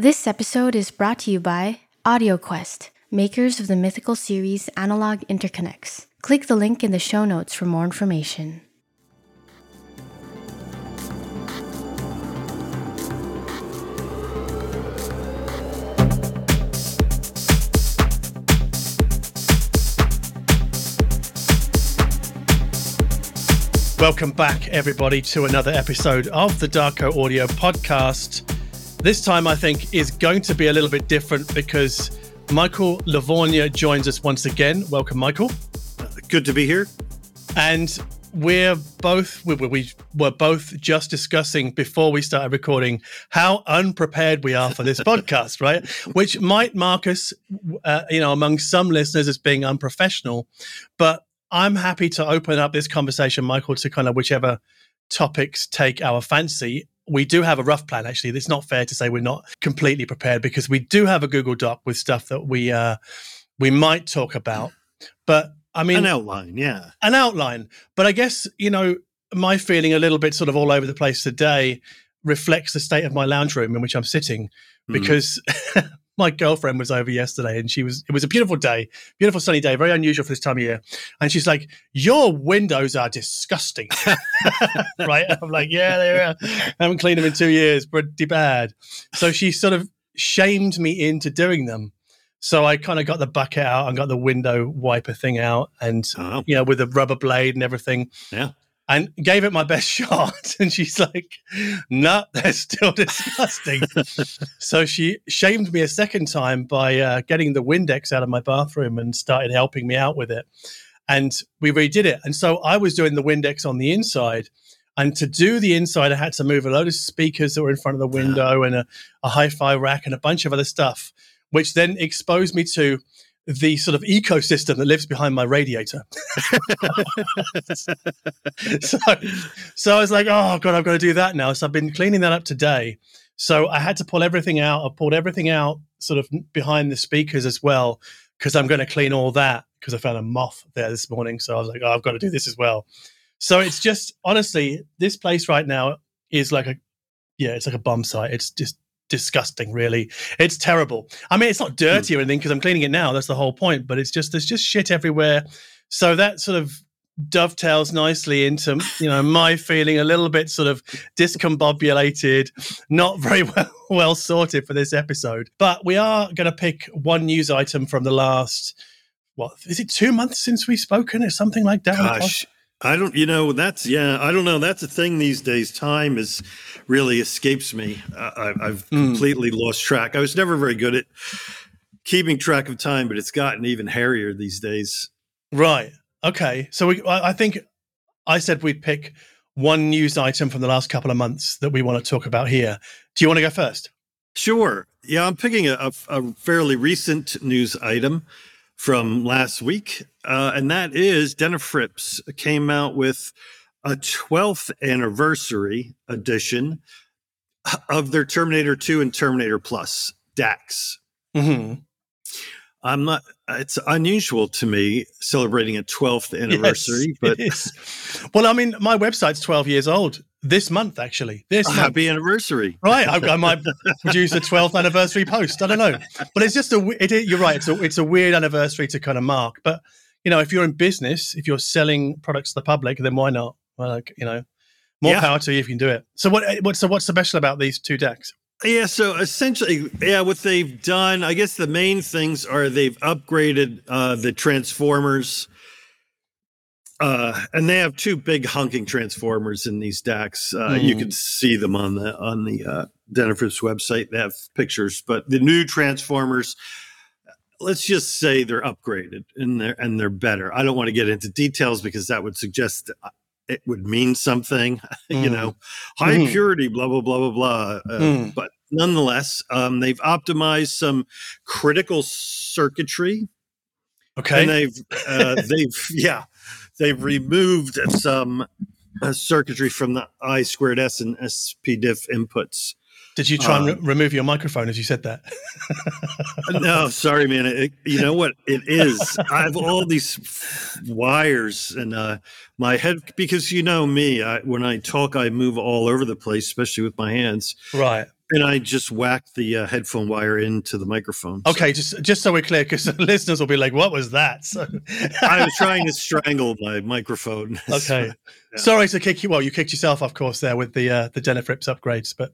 This episode is brought to you by AudioQuest, makers of the mythical series Analog Interconnects. Click the link in the show notes for more information. Welcome back, everybody, to another episode of the Darko Audio Podcast. This time, I think, is going to be a little bit different because Michael Lavorgna joins us once again. Welcome, Michael. Good to be here. And we're both we, we were both just discussing before we started recording how unprepared we are for this podcast right which might mark us uh, you know among some listeners as being unprofessional but I'm happy to open up this conversation, Michael, to kind of whichever topics take our fancy. We do have a rough plan, actually. It's not fair to say we're not completely prepared because we do have a Google Doc with stuff that we uh, we might talk about. But I mean, an outline, yeah, an outline. But I guess you know my feeling a little bit sort of all over the place today reflects the state of my lounge room in which I'm sitting mm. my girlfriend was over yesterday and she was it was a beautiful day beautiful sunny day very unusual for this time of year. And she's like your windows are disgusting. Right? I'm like yeah they are. I haven't cleaned them in two years. Pretty bad. So she sort of shamed me into doing them. So I kind of got the bucket out and got the window wiper thing out, and oh. you know, with a rubber blade and everything. Yeah and gave it my best shot. And she's like, no, they're still disgusting. so she shamed me a second time by uh, getting the Windex out of my bathroom and started helping me out with it. And we redid it. And so I was doing the Windex on the inside. And to do the inside, I had to move a load of speakers that were in front of the window and a, a hi fi rack and a bunch of other stuff, which then exposed me to the sort of ecosystem that lives behind my radiator. so, so I was like, oh god, I've got to do that now. So I've been cleaning that up today. So I had to pull everything out. I pulled everything out sort of behind the speakers as well because I'm going to clean all that because I found a moth there this morning. So I was like, oh, I've got to do this as well. So it's just honestly, this place right now is like a yeah, it's like a bomb site. It's just disgusting really. It's terrible. I mean it's not dirty hmm. or anything because i'm cleaning it now that's the whole point but it's just there's just shit everywhere. So that sort of dovetails nicely into you know my feeling a little bit sort of discombobulated not very well well sorted for this episode. But we are going to pick one news item from the last what is it two months since we've spoken? Or something like that gosh I don't, you know, that's, yeah, I don't know. That's a thing these days. Time is really escapes me. I, have mm. completely lost track. I was never very good at keeping track of time, but it's gotten even hairier these days. Right. Okay. So we, I think I said we'd pick one news item from the last couple of months that we want to talk about here. Do you want to go first? Sure. Yeah, I'm picking a, a, a fairly recent news item from last week, uh, and that is Denafrips came out with a 12th anniversary edition of their Terminator 2 and Terminator Plus DACs. Mm-hmm. I'm not. It's unusual to me celebrating a 12th anniversary, yes, but well, I mean, my website's 12 years old this month. Actually, this month. happy anniversary. Right, I, I might produce a 12th anniversary post. I don't know, but it's just a. It, you're right. It's a. It's a weird anniversary to kind of mark, but you know, if you're in business, if you're selling products to the public, then why not? Well, like, you know, more yeah. power to you if you can do it. So what? What's so what's special about these two DACs Yeah, so essentially, yeah, what they've done, I guess the main things are they've upgraded uh, the transformers, uh, and they have two big honking transformers in these DACs. Uh, mm. You hmm. can see them on the on the uh, website. They have pictures, but the new transformers, let's just say they're upgraded and they're and they're better. I don't want to get into details because that would suggest it would mean something, mm. you know, high mm. purity, blah, blah, blah, blah, blah. Uh, mm. But nonetheless, um, they've optimized some critical circuitry. Okay. And they've, uh, they've, yeah, they've removed some uh, circuitry from the I squared S and SP SPDIF inputs. Did you try and re- um, remove your microphone as you said that? no, sorry, man. It, you know what it is? I have all these wires and uh, my head because you know me. I, when I talk, I move all over the place, especially with my hands. Right. And I just whacked the uh, headphone wire into the microphone. so. Okay, just just so we're clear, because listeners will be like, "What was that?" So I was trying to strangle my microphone. Okay, yeah. sorry to kick you. Well, you kicked yourself, of course, there with the uh, the Denafrips upgrades, but.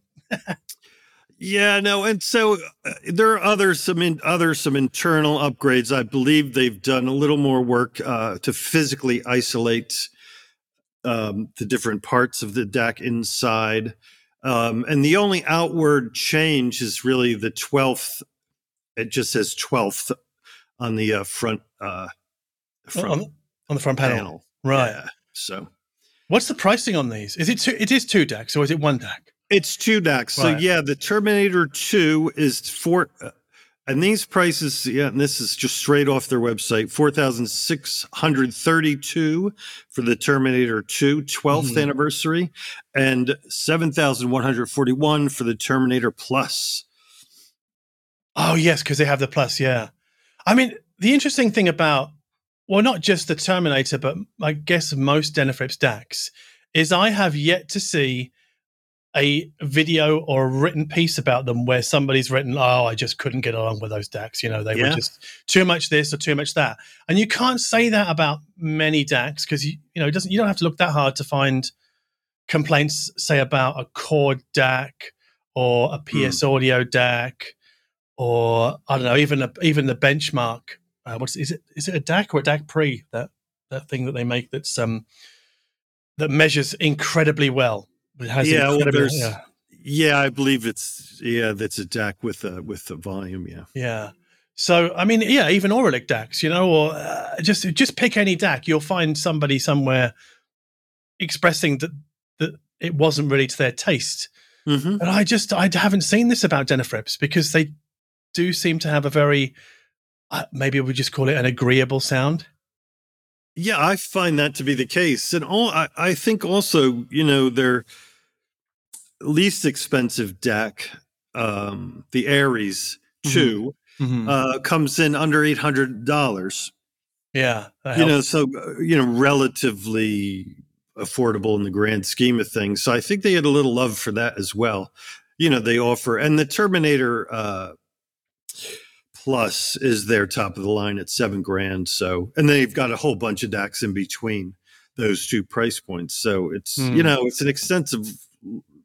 Yeah, no, and so uh, there are other some in, other some internal upgrades. I believe they've done a little more work uh, to physically isolate um, the different parts of the DAC inside. Um, and the only outward change is really the 12th. It just says 12th on the uh, front, uh, front on, on, the front panel. panel. Right. Yeah, so what's the pricing on these? Is it two, it is two DACs or is it one DAC? It's two DACs. So yeah, the Terminator 2 is four uh, and these prices, yeah, and this is just straight off their website 4,632 for the Terminator 2 12th mm-hmm. anniversary and 7,141 for the Terminator Plus. Oh, yes, because they have the Plus, yeah. I mean, the interesting thing about, well, not just the Terminator, but I guess most Denafrips DACs is I have yet to see a video or a written piece about them where somebody's written, "Oh, I just couldn't get along with those DACs. You know, they yeah. were just too much this or too much that." And you can't say that about many DACs because you you know it doesn't you don't have to look that hard to find complaints, say about a Chord DAC or a PS mm. Audio DAC or I don't know even a, even the benchmark. Uh, what's is it? Is it a DAC or a DAC Pre that that thing that they make that's um that measures incredibly well yeah, well, there's, yeah. yeah, I believe it's yeah, that's a DAC with a with the volume. Yeah, yeah. So I mean, yeah, even Auralic DACs, you know, or uh, just just pick any DAC, you'll find somebody somewhere expressing that that it wasn't really to their taste. Mm-hmm. And I just I haven't seen this about Denafrips because they do seem to have a very uh, maybe we just call it an agreeable sound. Yeah, I find that to be the case, and all I, I think also, you know, their least expensive DAC, um, the Aries mm-hmm. 2 mm-hmm. uh, comes in under eight hundred dollars. Yeah, you know, so uh, you know, relatively affordable in the grand scheme of things. So I think they had a little love for that as well. You know, they offer and the Terminator. Uh, Plus is their top of the line at seven grand. So, and they've got a whole bunch of DACs in between those two price points. So it's, mm. you hmm. know, it's an extensive,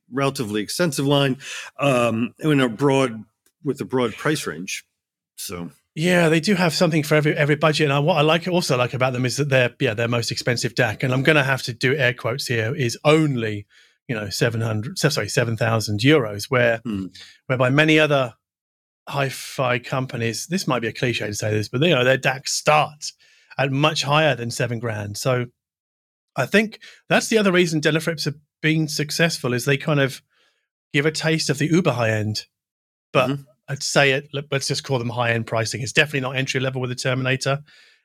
relatively extensive line um, in a broad, with a broad price range. So, yeah, they do have something for every every budget. And what I like also like about them is that they're yeah their most expensive DAC, and I'm going to have to do air quotes here is only you know seven hundred sorry seven thousand euros, where mm. whereby many other hi-fi companies, this might be a cliche to say this, but you know their DAC starts at much higher than seven grand. So I think that's the other reason Denafrips have been successful is they kind of give a taste of the uber high end, but mm-hmm. I'd say it. Let's just call them high end pricing. It's definitely not entry level with the Terminator.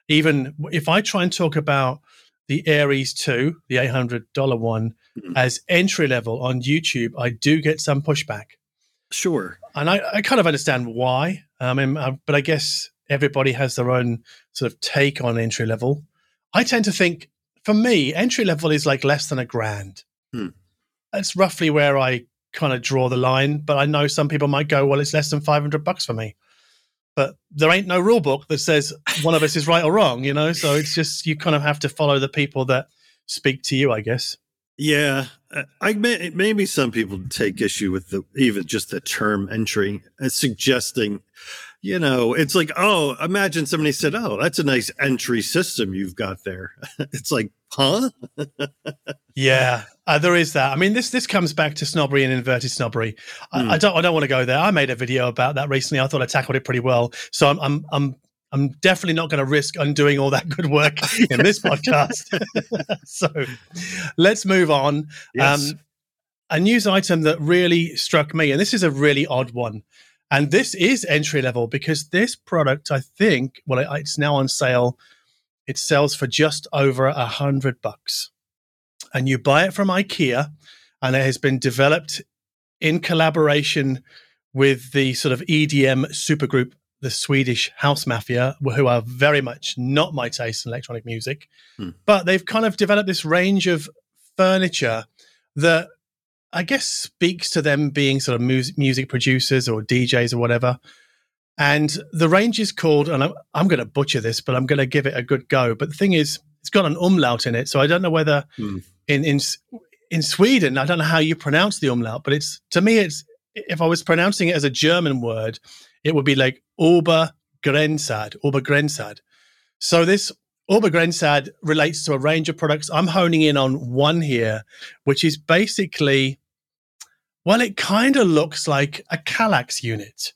Even if I try and talk about the Aries 2, the $800 one, mm-hmm. as entry level on YouTube, I do get some pushback. Sure. And I, I kind of understand why. I mean, uh, but I guess everybody has their own sort of take on entry level. I tend to think, for me, entry level is like less than a grand. Hmm. That's roughly where I kind of draw the line. But I know some people might go, well, it's less than 500 bucks for me. But there ain't no rule book that says one of us is right or wrong, you know? So it's just, you kind of have to follow the people that speak to you, I guess. Yeah, I may, maybe some people take issue with the even just the term entry, uh, suggesting, you know, it's like, oh, imagine somebody said, "Oh, that's a nice entry system you've got there." it's like, huh? yeah, uh, there is that. I mean, this this comes back to snobbery and inverted snobbery. I, mm. I don't I don't want to go there. I made a video about that recently. I thought I tackled it pretty well. So I'm I'm I'm I'm definitely not going to risk undoing all that good work in this podcast. so let's move on. Yes. Um, a news item that really struck me, and this is a really odd one. And this is entry level because this product, I think, well, it's now on sale. It sells for just over a hundred bucks, and you buy it from IKEA, and it has been developed in collaboration with the sort of EDM supergroup the Swedish House Mafia, who are very much not my taste in electronic music, hmm. but they've kind of developed this range of furniture that I guess speaks to them being sort of music, music producers or DJs or whatever. And the range is called, and I'm, I'm going to butcher this, but I'm going to give it a good go. But the thing is, it's got an umlaut in it, so I don't know whether Hmm. in in in Sweden, I don't know how you pronounce the umlaut, but it's to me, it's if I was pronouncing it as a German word, it would be like Obergrenzad, Obergrenzad. So this Obergrenzad relates to a range of products. I'm honing in on one here, which is basically, well, it kind of looks like a Kallax unit,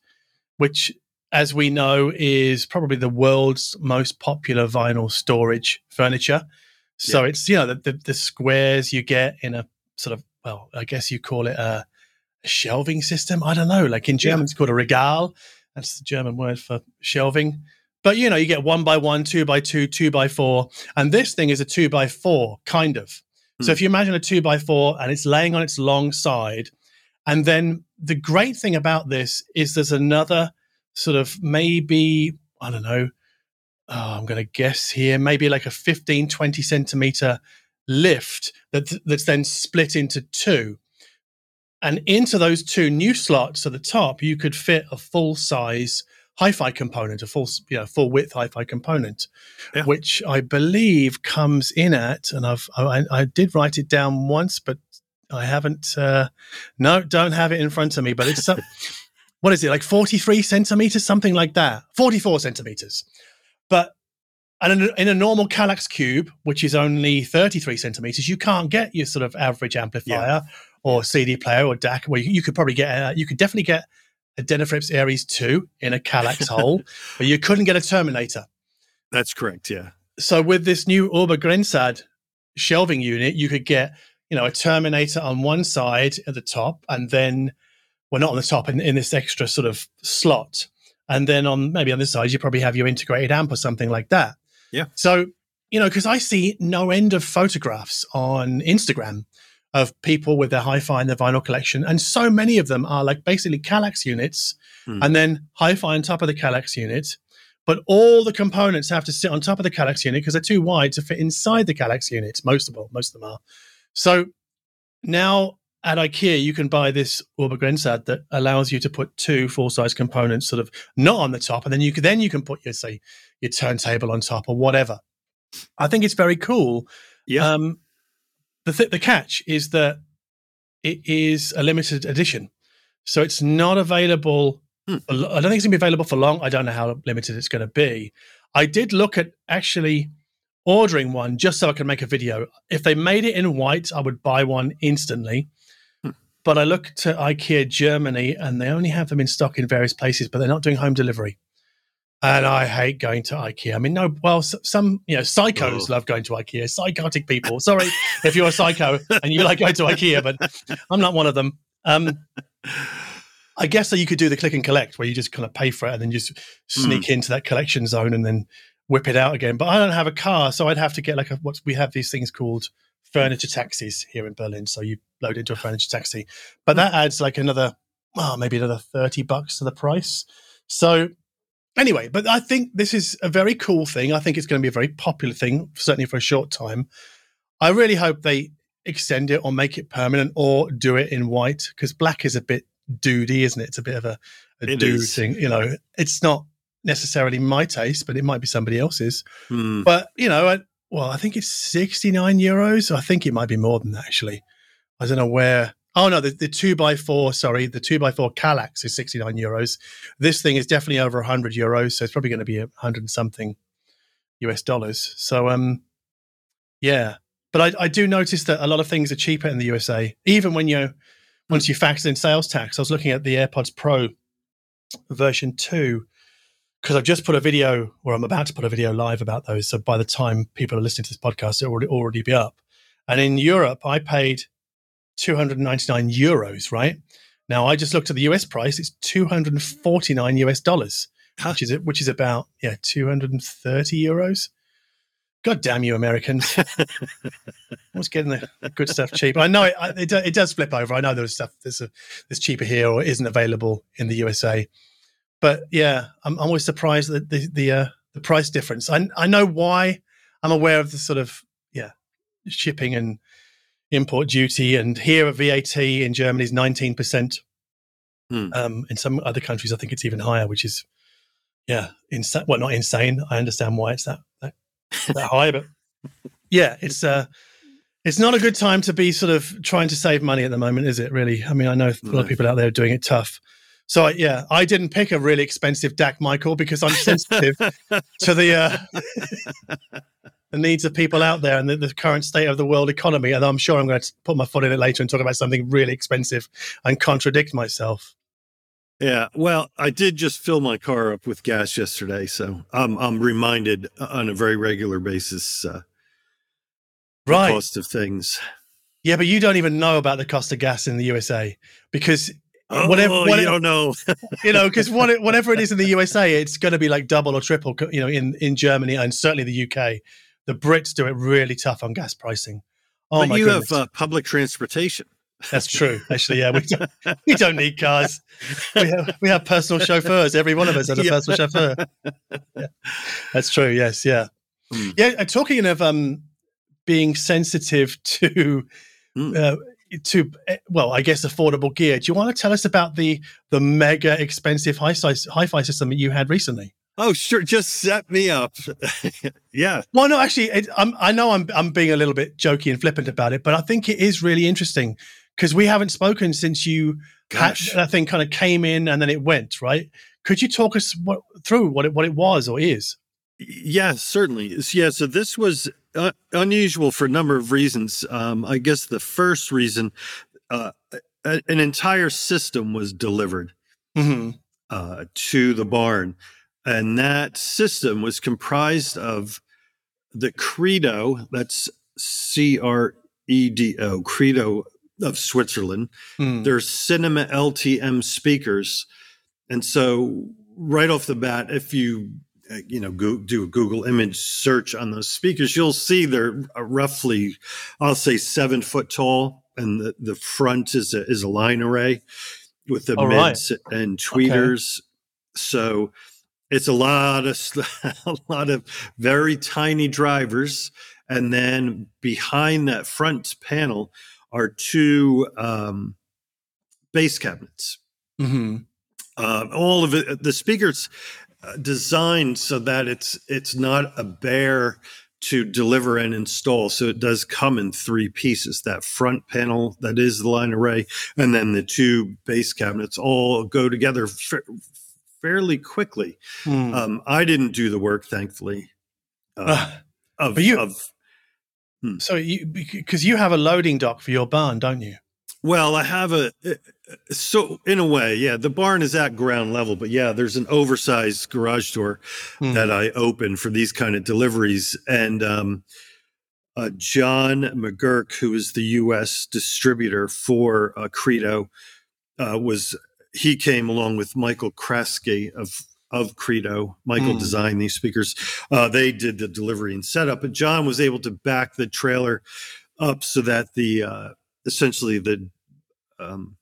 which, as we know, is probably the world's most popular vinyl storage furniture. So Yeah. it's you know the, the the squares you get in a sort of well, I guess you call it a, a shelving system. I don't know. Like in German, it's called a regal. That's the German word for shelving. But you know, you get one by one, two by two, two by four, and this thing is a two by four, kind of. So Hmm. if you imagine a two by four and it's laying on its long side, and then the great thing about this is there's another sort of maybe I don't know. Oh, I'm going to guess here, maybe like a 15, 20 centimeter lift that that's then split into two. And into those two new slots at the top, you could fit a full size hi-fi component, a full you know full width hi-fi component, Yeah. which I believe comes in at, and I've I, I did write it down once, but I haven't. Uh, no, don't have it in front of me. But it's some, what is it like forty three centimeters, something like that, forty four centimeters. But and in a, normal Kallax cube, which is only 33 centimeters, you can't get your sort of average amplifier or CD player or DAC. Well, you, you could probably get, uh, you could definitely get a Denafrips Aries 2 in a Kallax hole, but you couldn't get a Terminator. That's correct. Yeah. So with this new Obergrenzad shelving unit, you could get, you know, a Terminator on one side at the top, and then, well, not on the top, in, in this extra sort of slot, and then on maybe on this side, you probably have your integrated amp or something like that. Yeah. So you know, because I see no end of photographs on Instagram of people with their hi-fi and their vinyl collection, and so many of them are like basically Kallax units, Hmm. and then hi-fi on top of the Kallax unit. But all the components have to sit on top of the Kallax unit because they're too wide to fit inside the Kallax unit. Most of all, most of them are. So now at IKEA, you can buy this Obergrenzad that allows you to put two full-size components, sort of not on the top, and then you can then you can put your say your turntable on top or whatever. I think it's very cool. Yeah. Um, the th- the catch is that it is a limited edition, so it's not available. Hmm. I don't think it's going to be available for long. I don't know how limited it's going to be. I did look at actually ordering one just so I could make a video. If they made it in white, I would buy one instantly. Hmm. But I looked at IKEA Germany and they only have them in stock in various places, but they're not doing home delivery. And I hate going to IKEA. I mean, no, well, some, you know, psychos Oh. love going to IKEA, psychotic people. Sorry if you're a psycho and you like going to IKEA, but I'm not one of them. Um, I guess that you could do the click and collect where you just kind of pay for it and then just sneak into that collection zone and then whip it out again. But I don't have a car, so I'd have to get like a what we have these things called furniture taxis here in Berlin. So you load into a furniture taxi, but that adds like another, oh, maybe another thirty bucks to the price. So anyway, but I think this is a very cool thing. I think it's going to be a very popular thing, certainly for a short time. I really hope they extend it or make it permanent or do it in white because black is a bit dudy, isn't it? It's a bit of a, a dude is. thing. You know, it's not necessarily my taste, but it might be somebody else's. Hmm. But you know, I, well, I think it's sixty nine euros. I think it might be more than that actually. I don't know where. Oh no, the, the two by four. Sorry, the two by four Kallax is sixty nine euros. This thing is definitely over hundred euros, so it's probably going to be a hundred and something US dollars. So um, yeah. But I, I do notice that a lot of things are cheaper in the USA, even when you once you factor in sales tax. I was looking at the AirPods Pro version two because I've just put a video, or I'm about to put a video live about those. So by the time people are listening to this podcast, it'll already, already be up. And in Europe, I paid 299 euros, right? Now I just looked at the US price; it's 249 US dollars, Huh. which is it, which is about yeah 230 euros. God damn you, Americans! What's getting the good stuff cheap? I know it, I- it, it does flip over. I know there's stuff that's, a, that's cheaper here or isn't available in the USA. But yeah, I'm, I'm always surprised that the the uh, the price difference. I I know why. I'm aware of the sort of yeah shipping and import duty, and here a VAT in Germany is nineteen percent. Hmm. Um, in some other countries, I think it's even higher, which is yeah, insane. Well, not insane. I understand why it's that that, that high, but yeah, it's uh it's not a good time to be sort of trying to save money at the moment, is it? Really? I mean, I know a lot of people out there are doing it tough. So I- yeah, I didn't pick a really expensive DAC, Michael, because I'm sensitive to the uh, the needs of people out there and the, the current state of the world economy. And I'm sure I'm going to put my foot in it later and talk about something really expensive and contradict myself. Yeah, well, I did just fill my car up with gas yesterday, so I'm I'm reminded on a very regular basis uh, the Right. cost of things. Yeah, but you don't even know about the cost of gas in the USA because whatever, oh, whatever you don't know. you know, because what, it- whatever it is in the USA, it's going to be like double or triple. You know, in in Germany and certainly the UK, the Brits do it really tough on gas pricing. Oh but my you goodness, have uh, public transportation. that's true. Actually, yeah, we don't, we don't need cars. We have, we have personal chauffeurs. Every one of us has a Yeah. personal chauffeur. Yeah. That's true. Yes, yeah, Hmm. yeah. And talking of um being sensitive to Hmm. uh, to uh, well, I guess affordable gear. Do you want to tell us about the the mega expensive hi hi-fi system that you had recently? Oh, sure. Just set me up. yeah. Well, no, actually, it, I'm, I know I'm I'm being a little bit jokey and flippant about it, but I think it is really interesting because we haven't spoken since you had, Gosh. that thing kind of came in and then it went right. Could you talk us what, through what it what it was or is? Yeah, certainly. Yeah, so this was uh, unusual for a number of reasons. Um, I guess the first reason, uh, an entire system was delivered Mm-hmm. uh, to the barn, and that system was comprised of the Credo. That's C R E D O, Credo of Switzerland. Mm. They're Cinema LTM speakers, and so right off the bat, if you uh, you know go, do a Google image search on those speakers, you'll see they're uh, roughly, I'll say seven foot tall, and the, the front is a, is a line array with the All right. mids and tweeters. So it's a lot of a lot of very tiny drivers, and then behind that front panel are two um, bass cabinets. Mm-hmm. Um, all of it, the speakers uh, designed so that it's it's not a bear to deliver and install. So it does come in three pieces: that front panel that is the line array, and then the two base cabinets all go together fa- fairly quickly. Mm. Um, I didn't do the work, thankfully. Uh, Ah, of, but you- of so you because you have a loading dock for your barn, don't you? Well, I have a so in a way, yeah. The barn is at ground level, but yeah, there's an oversized garage door Mm. that I open for these kind of deliveries, and um, uh, John McGurk, who is the U.S. distributor for uh, Credo, uh, was he came along with Michael Kraske of of Credo. Michael Mm. designed these speakers. Uh, they did the delivery and setup, but John was able to back the trailer up so that the uh, essentially the um,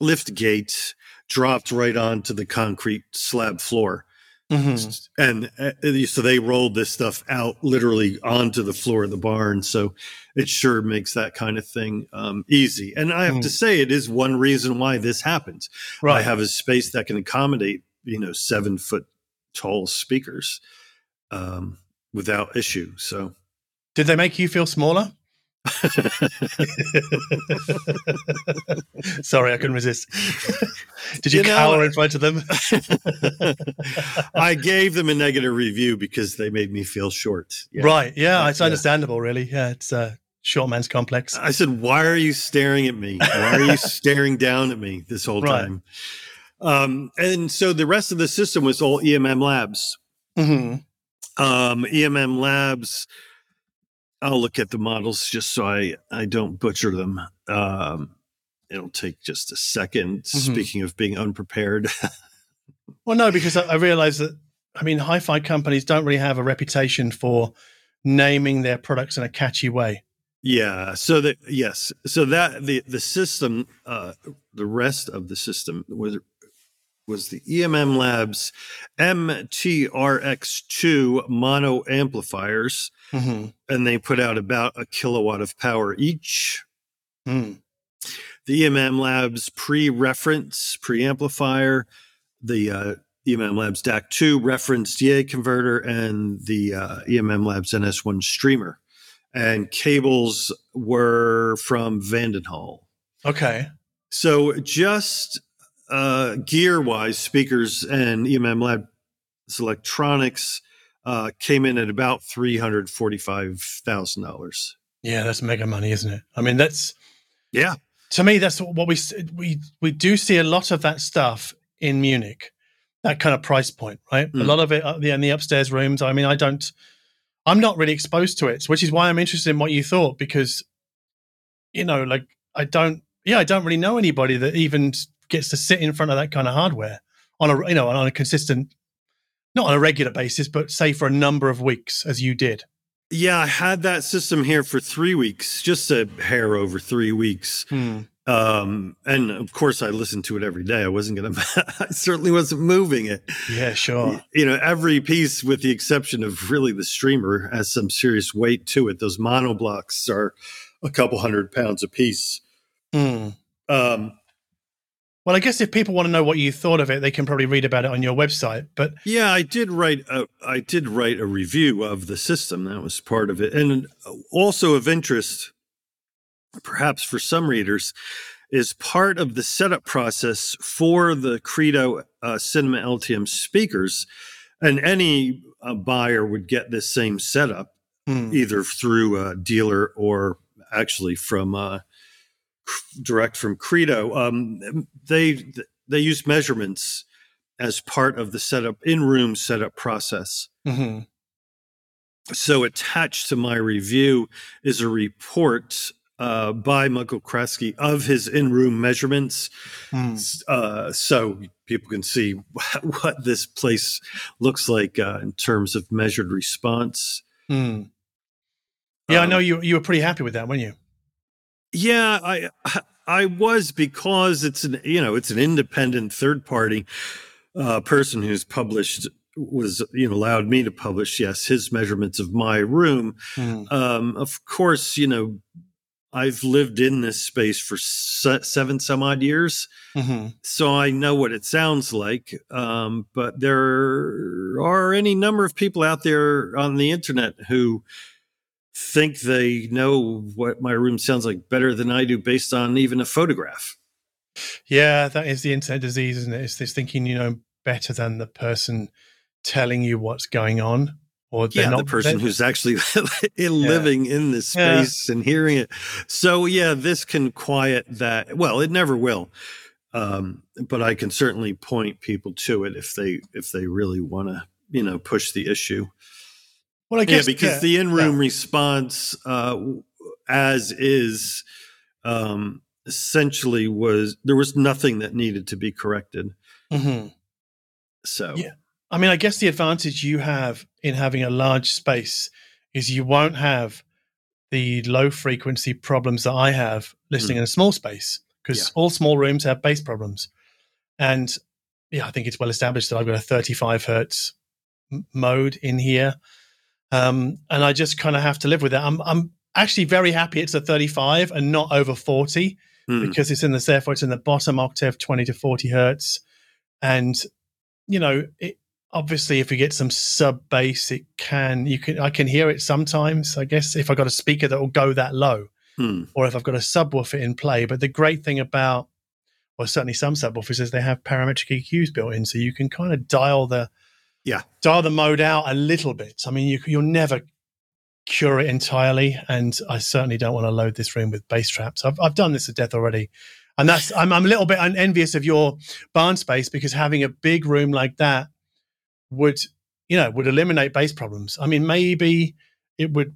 lift gate dropped right onto the concrete slab floor. Mhm. And uh, so they rolled this stuff out literally onto the floor of the barn. So it sure makes that kind of thing um, easy. And I have Mm. to say, it is one reason why this happens. I have a space that can accommodate, you know, seven foot tall speakers um, without issue. So. Did they make you feel smaller? Sorry, I couldn't resist. Did you, You know, cower in front of them? I gave them a negative review because they made me feel short. Yeah. Right. Yeah, Yeah. it's understandable, really. Yeah, it's a short man's complex. I said, "Why are you staring at me? Why are you staring down at me this whole Right. time?" Um, and so the rest of the system was all EMM Labs. hmm Um, EMM Labs. I'll look at the models just so I I don't butcher them. Um, it'll take just a 2nd Mhm. Speaking of being unprepared, Well, no, because I, I realize that, I mean, hi fi companies don't really have a reputation for naming their products in a catchy way. Yeah. So that yes. So that the the system, uh, the rest of the system was was the EMM Labs MTRX2 mono amplifiers, hmm and they put out about a kilowatt of power each. Hmm. The EMM Labs pre-reference preamplifier, the uh, EMM Labs DAC2 reference DA converter, and the uh, EMM Labs NS1 streamer. And cables were from van den Hul. Okay. So just uh, gear wise, speakers and EMM Labs electronics uh, came in at about three hundred forty five thousand dollars. Yeah, that's mega money, isn't it? I mean, that's Yeah, to me that's what we we we do see a lot of that stuff in Munich. That kind of price point, right? A Mm. lot of it uh, the- in the upstairs rooms. I mean, I don't. I'm not really exposed to it, which is why I'm interested in what you thought because, you know, like I don't. Yeah, I don't really know anybody that even gets to sit in front of that kind of hardware on a you know on a consistent, not on a regular basis, but say for a number of weeks as you did. yeah. I had that system here for three weeks, just a hair over three weeks. Um, and of course, I listened to it every day. I wasn't going to. I certainly wasn't moving it. Yeah, sure. You know, every piece, with the exception of really the streamer, has some serious weight to it. Those monoblocks are a couple hundred pounds a piece. Hmm. Um, Well, I guess if people want to know what you thought of it, they can probably read about it on your website. But Yeah, I did write a I did write a review of the system. That was part of it, and also of interest, perhaps for some readers, is part of the setup process for the Credo uh, Cinema LTM speakers, and any uh, buyer would get this same setup hmm, either through a dealer or actually from uh, direct from Credo. Um, they they use measurements as part of the setup in room setup process. mhm. So attached to my review is a report uh, by Michael Kresge of his in room measurements. Hmm. Uh, so people can see what this place looks like uh, in terms of measured response. Hmm. Yeah, I Um, know you you were pretty happy with that, weren't you? Yeah, I I was because it's an you know it's an independent third party uh, person who's published was you know allowed me to publish yes his measurements of my room. Hmm. Um, of course, you know I've lived in this space for se- seven some odd years, Mhm. so I know what it sounds like. Um, but there are any number of people out there on the internet who think they know what my room sounds like better than I do based on even a photograph. Yeah, that is the internet disease, isn't it? It's this thinking you know better than the person telling you what's going on, or they're yeah, not the person they're- who's actually living in this Yeah. space and hearing it. So yeah, this can quiet that. Well, it never will. Um, but I can certainly point people to it if they if they really want to, you know, push the issue. Well, I guess yeah, because yeah, the in-room yeah. response, uh, as is, um, essentially was there was nothing that needed to be corrected. Mhm. So Yeah. I mean, I guess the advantage you have in having a large space is you won't have the low frequency problems that I have listening in a small space because all small rooms have bass problems. And yeah, I think it's well established that I've got a 35 hertz m- mode in here. Um, and I just kind of have to live with that. I'm, I'm actually very happy it's a 35 and not over 40 hmm, because it's in the therefore it's in the bottom octave 20 to 40 hertz and you know it obviously if we get some sub bass it can you can i can hear it sometimes i guess if i've got a speaker that will go that low hmm. or if i've got a subwoofer in play but the great thing about well certainly some subwoofers is they have parametric eqs built in so you can kind of dial the Yeah. dial the mode out a little bit. I mean you, you'll never cure it entirely and i certainly don't want to load this room with bass traps. I've, I've done this to death already. And that's I'm, I'm a little bit envious of your barn space because having a big room like that would you know would eliminate bass problems. I mean maybe it would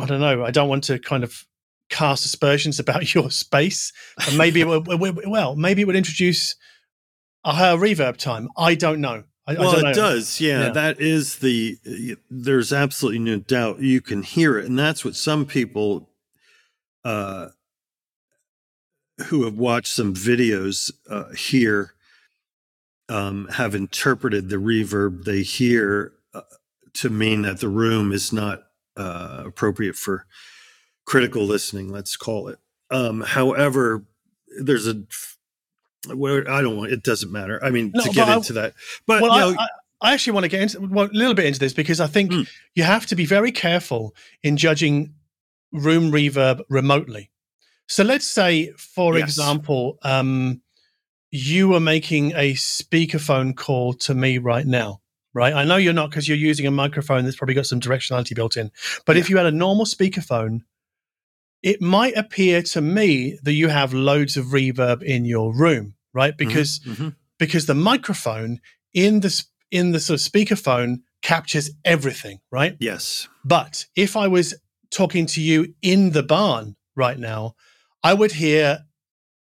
i don't know i don't want to kind of cast aspersions about your space and maybe it would, well maybe it would introduce a higher reverb time. I don't know I, I well, don't it does. Yeah, Yeah. that is the. There's absolutely no doubt you can hear it, and that's what some people, uh, who have watched some videos uh, here, um, have interpreted the reverb they hear uh, to mean that the room is not uh, appropriate for critical listening. Let's call it. Um, however, there's a where I don't want it doesn't matter. I mean, No, to get I- into that, but well, you know, I, I, I actually want to get into well, a little bit into this because I think Mm. you have to be very careful in judging room reverb remotely. So let's say, for Yes. example, um, you were making a speakerphone call to me right now, right? I know you're not because you're using a microphone that's probably got some directionality built in. But if you had a normal speakerphone, it might appear to me that you have loads of reverb in your room, right? Because Mhm. because the microphone in the in the sort of speakerphone captures everything, right? yes, But if I was talking to you in the barn right now, I would hear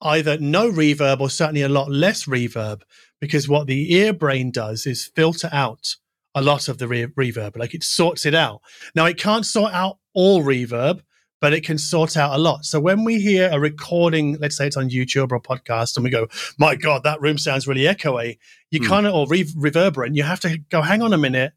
either no reverb or certainly a lot less reverb because what the ear brain does is filter out a lot of the re- reverb, like it sorts it out. Now, it can't sort out all reverb, but it can sort out a lot. So when we hear a recording, let's say it's on YouTube or a podcast, and we go, my God, that room sounds really echoey, you Hmm. kind of, or re- reverberant, you have to go, hang on a minute.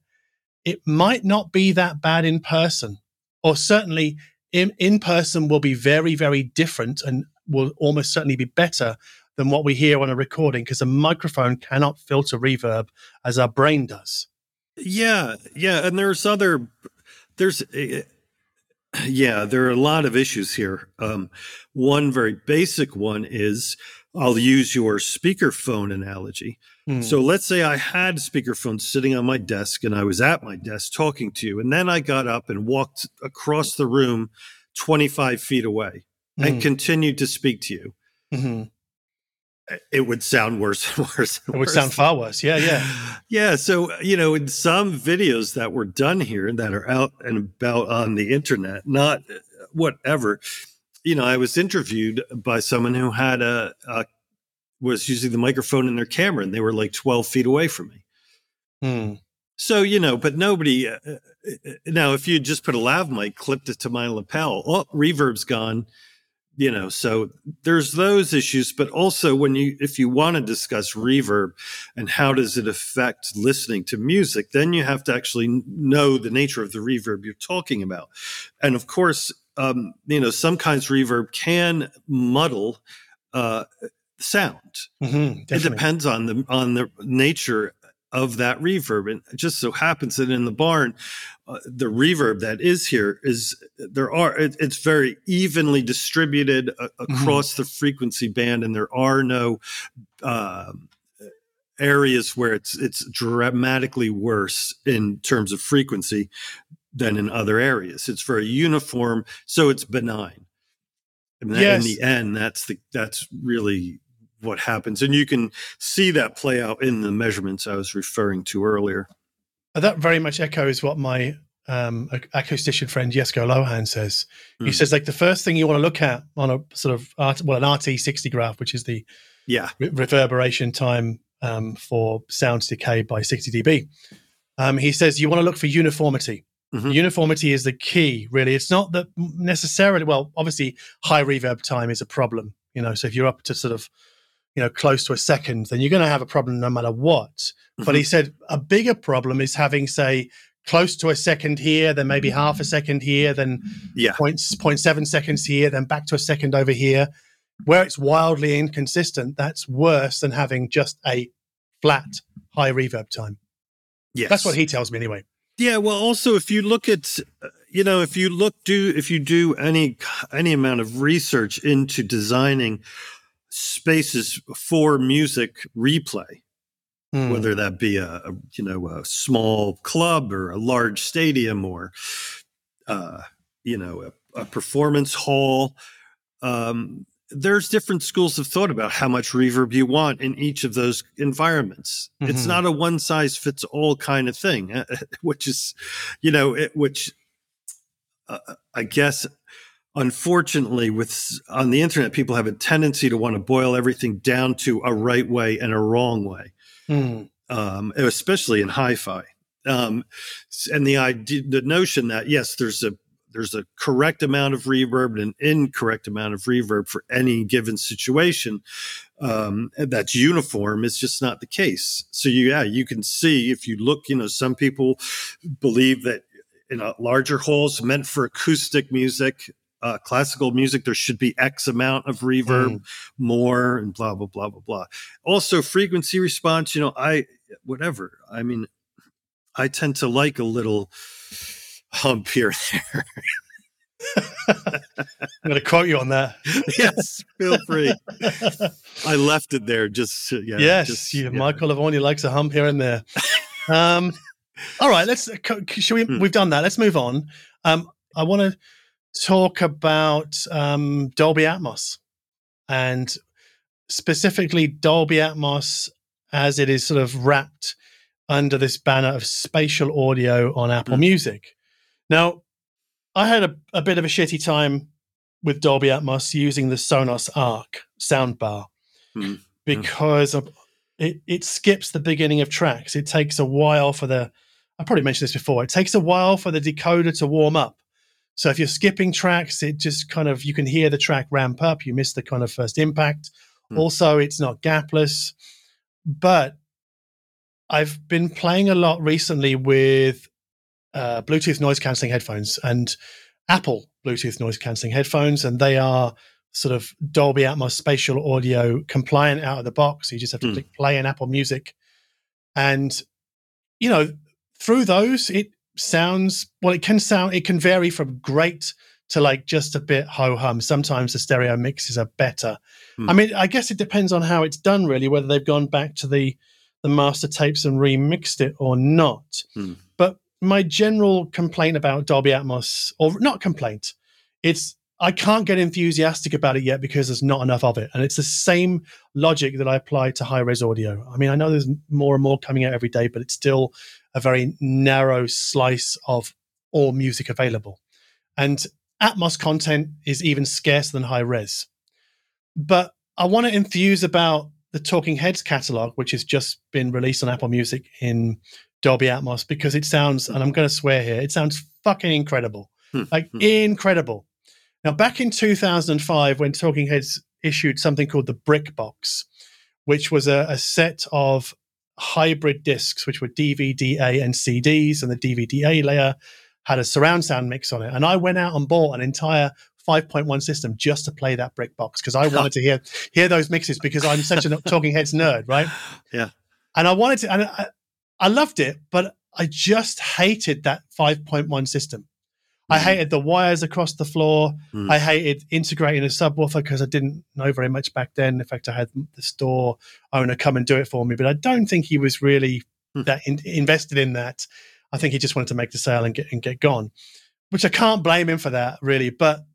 It might not be that bad in person, or certainly in, in person will be very, very different and will almost certainly be better than what we hear on a recording because a microphone cannot filter reverb as our brain does. yeah, yeah, and there's other there's uh, yeah, there are a lot of issues here. Um, one very basic one is I'll use your speakerphone analogy. Hmm. So let's say I had a speakerphone sitting on my desk and I was at my desk talking to you, and then I got up and walked across the room 25 feet away and Mhm. continued to speak to you. Mhm. It would sound worse and worse. And It would worse. sound far worse. Yeah, yeah. Yeah. So, you know, in some videos that were done here that are out and about on the internet, not uh, whatever, you know, I was interviewed by someone who had a, a was using the microphone in their camera and they were like 12 feet away from me. Hmm. So, you know, but nobody, uh, uh, now, if you just put a lav mic, clipped it to my lapel, oh, reverb's gone, you know, so there's those issues. But also, when you, if you want to discuss reverb and how does it affect listening to music, then you have to actually know the nature of the reverb you're talking about. And of course, um, you know, some kinds of reverb can muddle uh, sound Mhm. it depends on the on the nature of that reverb and it just so happens that in the barn uh, the reverb that is here is there are it, it's very evenly distributed uh, across the frequency band and there are no um, areas where it's it's dramatically worse in terms of frequency than in other areas. It's very uniform so it's benign. And that- Yes. in the end that's the that's really what happens and you can see that play out in the measurements i was referring to earlier Uh, That very much echoes what my um, acoustician friend Jesko Lohan says. He Hmm. says like the first thing you want to look at on a sort of art, well an RT60 graph, which is the yeah re- reverberation time um, for sound decay by 60 dB. Um, he says you want to look for uniformity. Mhm. Uniformity is the key, really. It's not that necessarily. Well, obviously, high reverb time is a problem. You know, so if you're up to sort of, you know, close to a second, then you're going to have a problem no matter what. But he mm-hmm. said a bigger problem is having, say, close to a second here, then maybe half a second here, then yeah points point seven seconds here, then back to a second over here. Where it's wildly inconsistent, that's worse than having just a flat high reverb time. yes That's what he tells me anyway. Yeah, well, also if you look at, you know, if you look do if you do any any amount of research into designing spaces for music replay, Hmm. whether that be a, a you know a small club or a large stadium or uh, you know a, a performance hall, um, there's different schools of thought about how much reverb you want in each of those environments. It's Mhm. not a one size fits all kind of thing, which is, you know, it, which uh, I guess, unfortunately, with on the internet, people have a tendency to want to boil everything down to a right way and a wrong way Hmm. um, especially in hi-fi. Um, and the idea, the notion that yes, there's a there's a correct amount of reverb and an incorrect amount of reverb for any given situation um, that's uniform is just not the case. So you, yeah, you can see if you look, you know, some people believe that in a larger halls meant for acoustic music, uh, classical music, there should be X amount of reverb, more, and blah blah blah blah blah. Also, frequency response. You know, I whatever. I mean, I tend to like a little hump here and there. I'm going to quote you on that. yes, feel free. I left it there just yeah. yes, just- you, yeah. Michael Lavorgna likes a hump here and there. Um, all right, let's. co- Should we? Hmm. We've done that. Let's move on. Um, I want to talk about um, Dolby Atmos and specifically Dolby Atmos as it is sort of wrapped under this banner of spatial audio on Apple Hmm. Music. Now, I had a, a bit of a shitty time with Dolby Atmos using the Sonos Arc soundbar Hmm. because of, it, it skips the beginning of tracks. It takes a while for the, I probably mentioned this before, it takes a while for the decoder to warm up. So if you're skipping tracks, it just kind of, you can hear the track ramp up. You miss the kind of first impact. Hmm. Also, it's not gapless. But I've been playing a lot recently with uh, Bluetooth noise cancelling headphones and Apple Bluetooth noise cancelling headphones, and they are sort of Dolby Atmos spatial audio compliant out of the box. You just have to Hmm. click play in Apple Music, and you know through those it sounds well. It can sound it can vary from great to like just a bit ho hum. Sometimes the stereo mixes are better. Hmm. I mean, I guess it depends on how it's done, really, whether they've gone back to the the master tapes and remixed it or not. Hmm. But my general complaint about Dolby Atmos, or not complaint, it's I can't get enthusiastic about it yet because there's not enough of it. And it's the same logic that I apply to high res audio. I mean, I know there's more and more coming out every day, but it's still a very narrow slice of all music available. And Atmos content is even scarcer than high res. But I want to enthuse about the Talking Heads catalog, which has just been released on Apple Music in Dolby Atmos, because it sounds, and I'm going to swear here, it sounds fucking incredible. Hmm. Like Hmm. incredible. Now, back in 2005, when Talking Heads issued something called the Brick Box, which was a, a set of hybrid discs, which were DVD-A and CDs, and the DVD-A layer had a surround sound mix on it. And I went out and bought an entire 5.1 system just to play that brick box because I wanted to hear hear those mixes because I'm such a Talking Heads nerd, right? Yeah. And I wanted to, and I, I loved it, but I just hated that 5.1 system. I hated the wires across the floor. Mm. I hated integrating a subwoofer because I didn't know very much back then. In fact, I had the store owner come and do it for me, but I don't think he was really Hmm. that in, invested in that. I think he just wanted to make the sale and get and get gone, which I can't blame him for that really. But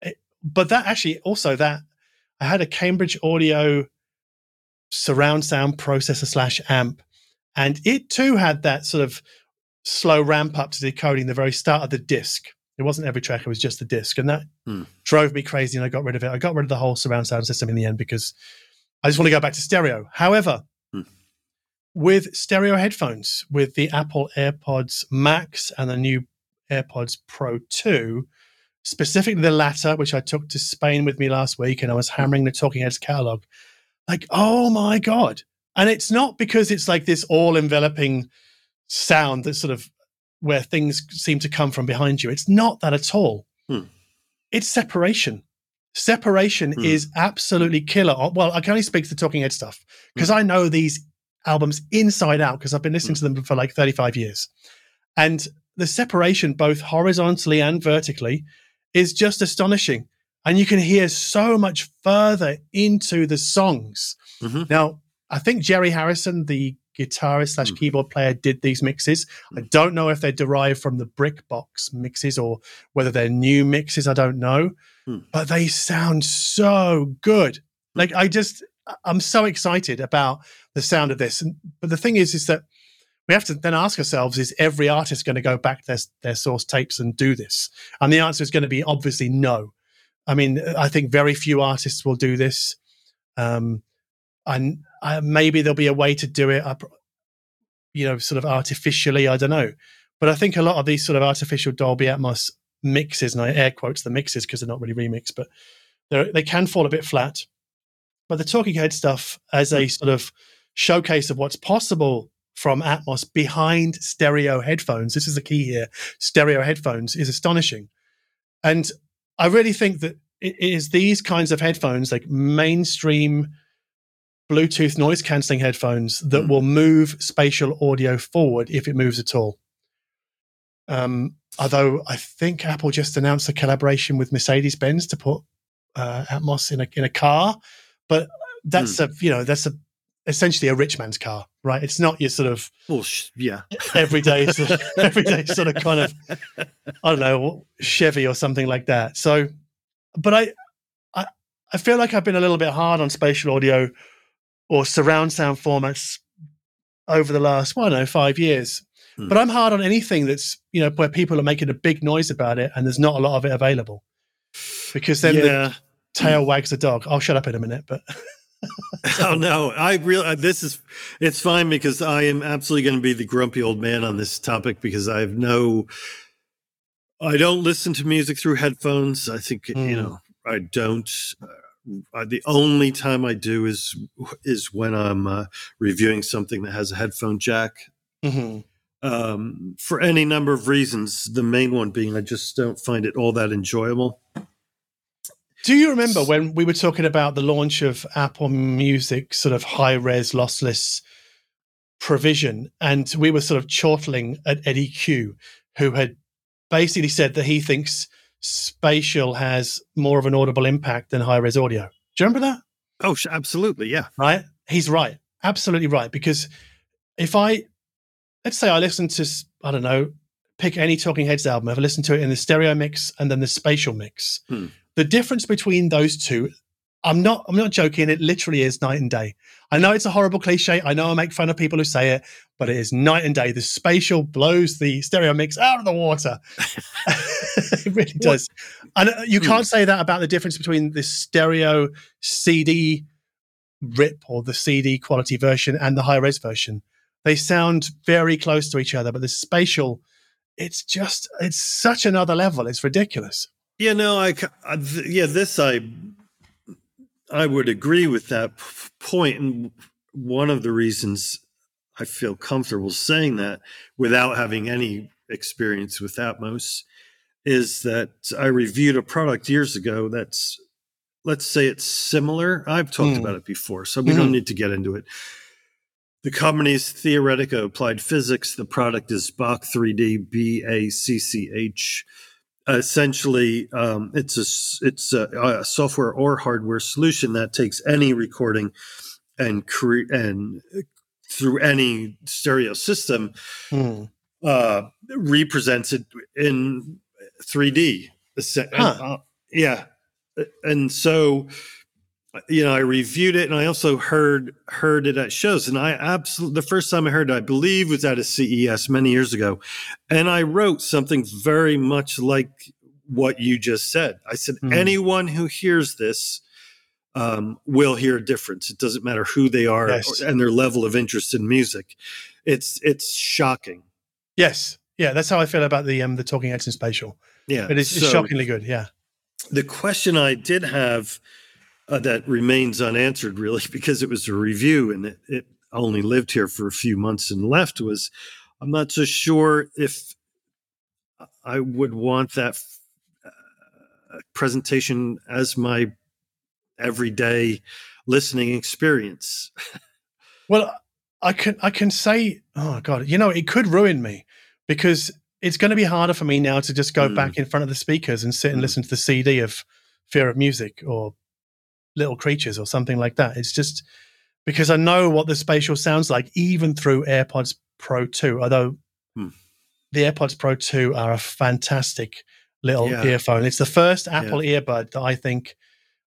it, but that actually also that I had a Cambridge Audio surround sound processor slash amp, and it too had that sort of slow ramp up to decoding the very start of the disc. It wasn't every track; it was just the disc, and that Hmm. drove me crazy. And I got rid of it. I got rid of the whole surround sound system in the end because I just want to go back to stereo. However, Hmm. with stereo headphones, with the Apple AirPods Max and the new AirPods Pro 2, specifically the latter, which I took to Spain with me last week, and I was hammering the Talking Heads catalog. Like, oh my God. And it's not because it's like this all enveloping sound that sort of where things seem to come from behind you. It's not that at all. Hmm. It's separation. Separation Hmm. is absolutely killer. Oh, Well, I can only speak to the Talking Head stuff because I know these albums inside out because I've been listening to them for like 35 years. And the separation, both horizontally and vertically, is just astonishing. And you can hear so much further into the songs. Mhm. Now, I think Jerry Harrison, the guitarist slash Mm. keyboard player, did these mixes. I don't know if they're derived from the Brick Box mixes or whether they're new mixes. I don't know, Mm. but they sound so good. Like I just, I'm so excited about the sound of this. And, but the thing is, is that we have to then ask ourselves: Is every artist going to go back to their, their source tapes and do this? And the answer is going to be obviously no. I mean, I think very few artists will do this. Um, and uh, maybe there'll be a way to do it, up, you know, sort of artificially. I don't know, but I think a lot of these sort of artificial Dolby Atmos mixes, and I air quotes the mixes because they're not really remixed, but they they can fall a bit flat. But the Talking Head stuff as a sort of showcase of what's possible from Atmos behind stereo headphones. This is the key here. Stereo headphones is astonishing, and I really think that it is these kinds of headphones, like mainstream Bluetooth noise canceling headphones, that Mm. will move spatial audio forward if it moves at all. Um, although I think Apple just announced a collaboration with Mercedes Benz to put uh, Atmos in a in a car, but that's a you know that's a essentially a rich man's car, right? It's not your sort of Well, sh- yeah. everyday sort of, everyday sort of kind of I don't know Chevy or something like that. So, but I, I I feel like I've been a little bit hard on spatial audio or surround sound formats over the last well, I don't know five years. Hmm. But I'm hard on anything that's you know where people are making a big noise about it and there's not a lot of it available because then the tail wags the dog. I'll shut up in a minute, but oh no, I really this is it's fine because I am absolutely going to be the grumpy old man on this topic because I have no I don't listen to music through headphones. I think you Mm. know I don't. Uh, the only time I do is is when I'm uh, reviewing something that has a headphone jack. Mhm. Um, for any number of reasons. The main one being I just don't find it all that enjoyable. Do you remember when we were talking about the launch of Apple Music, sort of high res lossless provision, and we were sort of chortling at Eddy Cue, who had basically said that he thinks spatial has more of an audible impact than high res audio. Do you remember that? Oh, absolutely, yeah. Right? He's right, absolutely right. Because if I, let's say I listen to, I don't know, pick any Talking Heads album, if I listen to it in the stereo mix and then the spatial mix, Hmm. the difference between those two, I'm not, I'm not joking. It literally is night and day. I know it's a horrible cliche. I know I make fun of people who say it, but it is night and day. The spatial blows the stereo mix out of the water. it really What- does. And uh, you Hmm. can't say that about the difference between the stereo CD rip or the CD quality version and the high res version. They sound very close to each other, but the spatial, it's just, it's such another level. It's ridiculous. Yeah, no, I, I yeah, this I I would agree with that p- point, and one of the reasons I feel comfortable saying that without having any experience with Atmos is that I reviewed a product years ago that's let's say it's similar. I've talked Mm. about it before, so we don't Mhm. need to get into it. The company is Theoretica Applied Physics. The product is BACCH 3D, B A C C H essentially um, it's a it's a, a software or hardware solution that takes any recording and cre- and uh, through any stereo system Hmm. uh, represents it in 3D. Huh. uh, yeah, and so you know I reviewed it and I also heard heard it at shows and I absolutely the first time I heard it I believe was at a CES many years ago and I wrote something very much like what you just said. I said Hmm. anyone who hears this um, will hear a difference. It doesn't matter who they are Yes. and their level of interest in music. It's it's shocking. Yes. Yeah, that's how I feel about the um the talking heads in spatial. Yeah, It is it's so- shockingly good. Yeah. the question I did have uh, that remains unanswered, really, because it was a review and it, it only lived here for a few months and left, was I'm not so sure if I would want that uh, presentation as my everyday listening experience. Well, I can I can say, oh god, you know, it could ruin me because it's going to be harder for me now to just go Mm. back in front of the speakers and sit and Mm. listen to the CD of Fear of Music or Little Creatures or something like that. It's just because I know what the spatial sounds like, even through AirPods Pro 2. Although Hmm. the AirPods Pro 2 are a fantastic little Yeah. earphone. It's the first Apple earbud that I think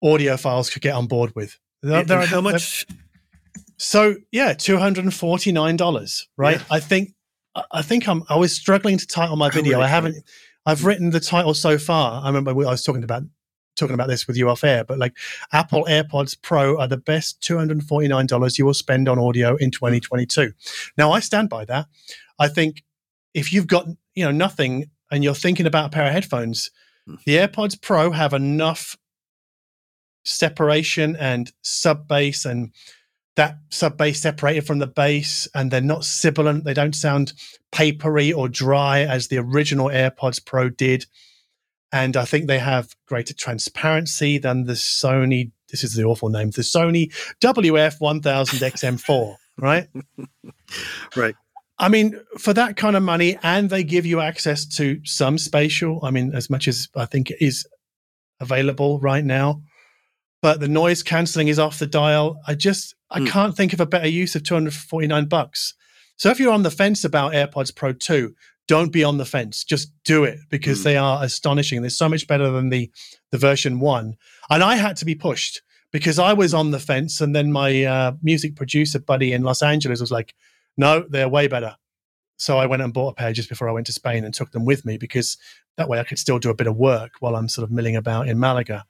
audiophiles could get on board with. There- there are- how much? so yeah, two hundred and forty nine dollars. Right. Yeah. I think I- think I'm I was struggling to title my video. really I haven't I've written the title so far. I remember I was talking about talking about this with you off air, but like Apple AirPods Pro are the best two hundred and forty nine dollars you will spend on audio in twenty two. Now I stand by that. I think if you've got you know nothing and you're thinking about a pair of headphones, Hmm. the AirPods Pro have enough separation and sub bass and that sub bass separated from the bass and they're not sibilant they don't sound papery or dry as the original airpods pro did and I think they have greater transparency than the Sony. This is the awful name, the Sony WF 1000 XM4, right? right. I mean, for that kind of money, and they give you access to some spatial. I mean, as much as I think it is available right now, but the noise canceling is off the dial. I just I mm. can't think of a better use of 249 bucks. So if you're on the fence about AirPods Pro 2, don't be on the fence. Just do it because mm. they are astonishing. They're so much better than the the version one. And I had to be pushed because I was on the fence, and then my uh, music producer buddy in Los Angeles was like, "No, they're way better." So I went and bought a pair just before I went to Spain and took them with me because that way I could still do a bit of work while I'm sort of milling about in Malaga.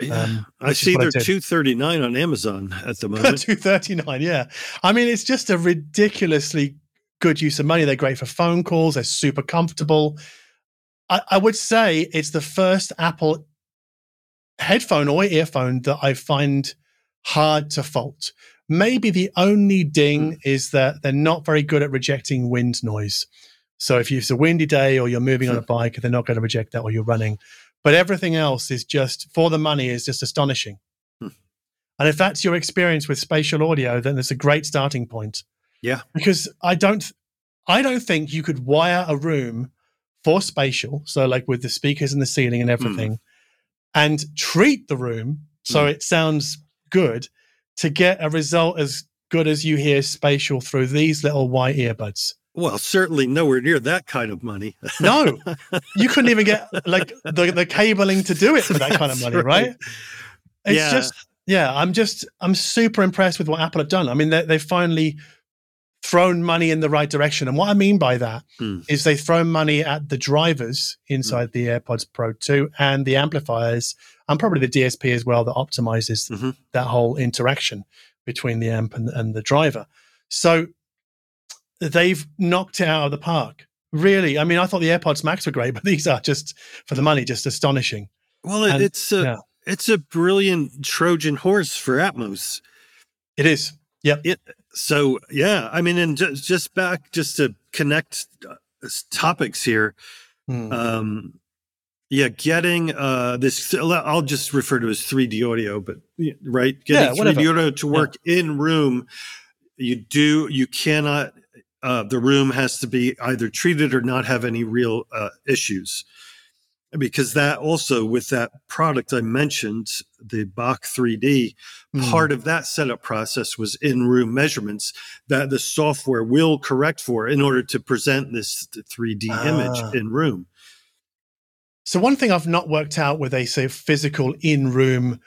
Yeah, um, I see they're two thirty nine on Amazon at the moment. two thirty nine, yeah. I mean, it's just a ridiculously good use of money. They're great for phone calls. They're super comfortable. I, I would say it's the first Apple headphone or earphone that I find hard to fault. Maybe the only ding mm. is that they're not very good at rejecting wind noise. So if it's a windy day or you're moving on a bike, they're not going to reject that or you're running. But everything else is just for the money is just astonishing. Hmm. And if that's your experience with spatial audio, then it's a great starting point. Yeah. Because I don't I don't think you could wire a room for spatial, so like with the speakers and the ceiling and everything, mm. and treat the room so mm. it sounds good to get a result as good as you hear spatial through these little white earbuds. Well, certainly nowhere near that kind of money. no, you couldn't even get like the, the cabling to do it for that kind of money, right? right? It's yeah. just, yeah, I'm just, I'm super impressed with what Apple have done. I mean, they, they finally thrown money in the right direction. And what I mean by that mm. is they throw money at the drivers inside mm. the AirPods Pro 2 and the amplifiers and probably the DSP as well that optimizes mm-hmm. that whole interaction between the amp and, and the driver. So they've knocked it out of the park. Really, I mean, I thought the AirPods Max were great, but these are just for the money, just astonishing. Well, and, it's a yeah. it's a brilliant Trojan horse for Atmos. It is. Yep. It, so yeah, I mean, and just just back just to connect uh, topics here. Hmm. Um, yeah, getting uh, this. I'll just refer to as 3D audio, but right, getting yeah, 3D audio to work yeah. in room. You do. You cannot uh, the room has to be either treated or not have any real uh, issues. Because that also, with that product I mentioned, the BACCH 3D, mm. part of that setup process was in room measurements that the software will correct for in order to present this 3D ah. image in room. So, one thing I've not worked out with a say physical in room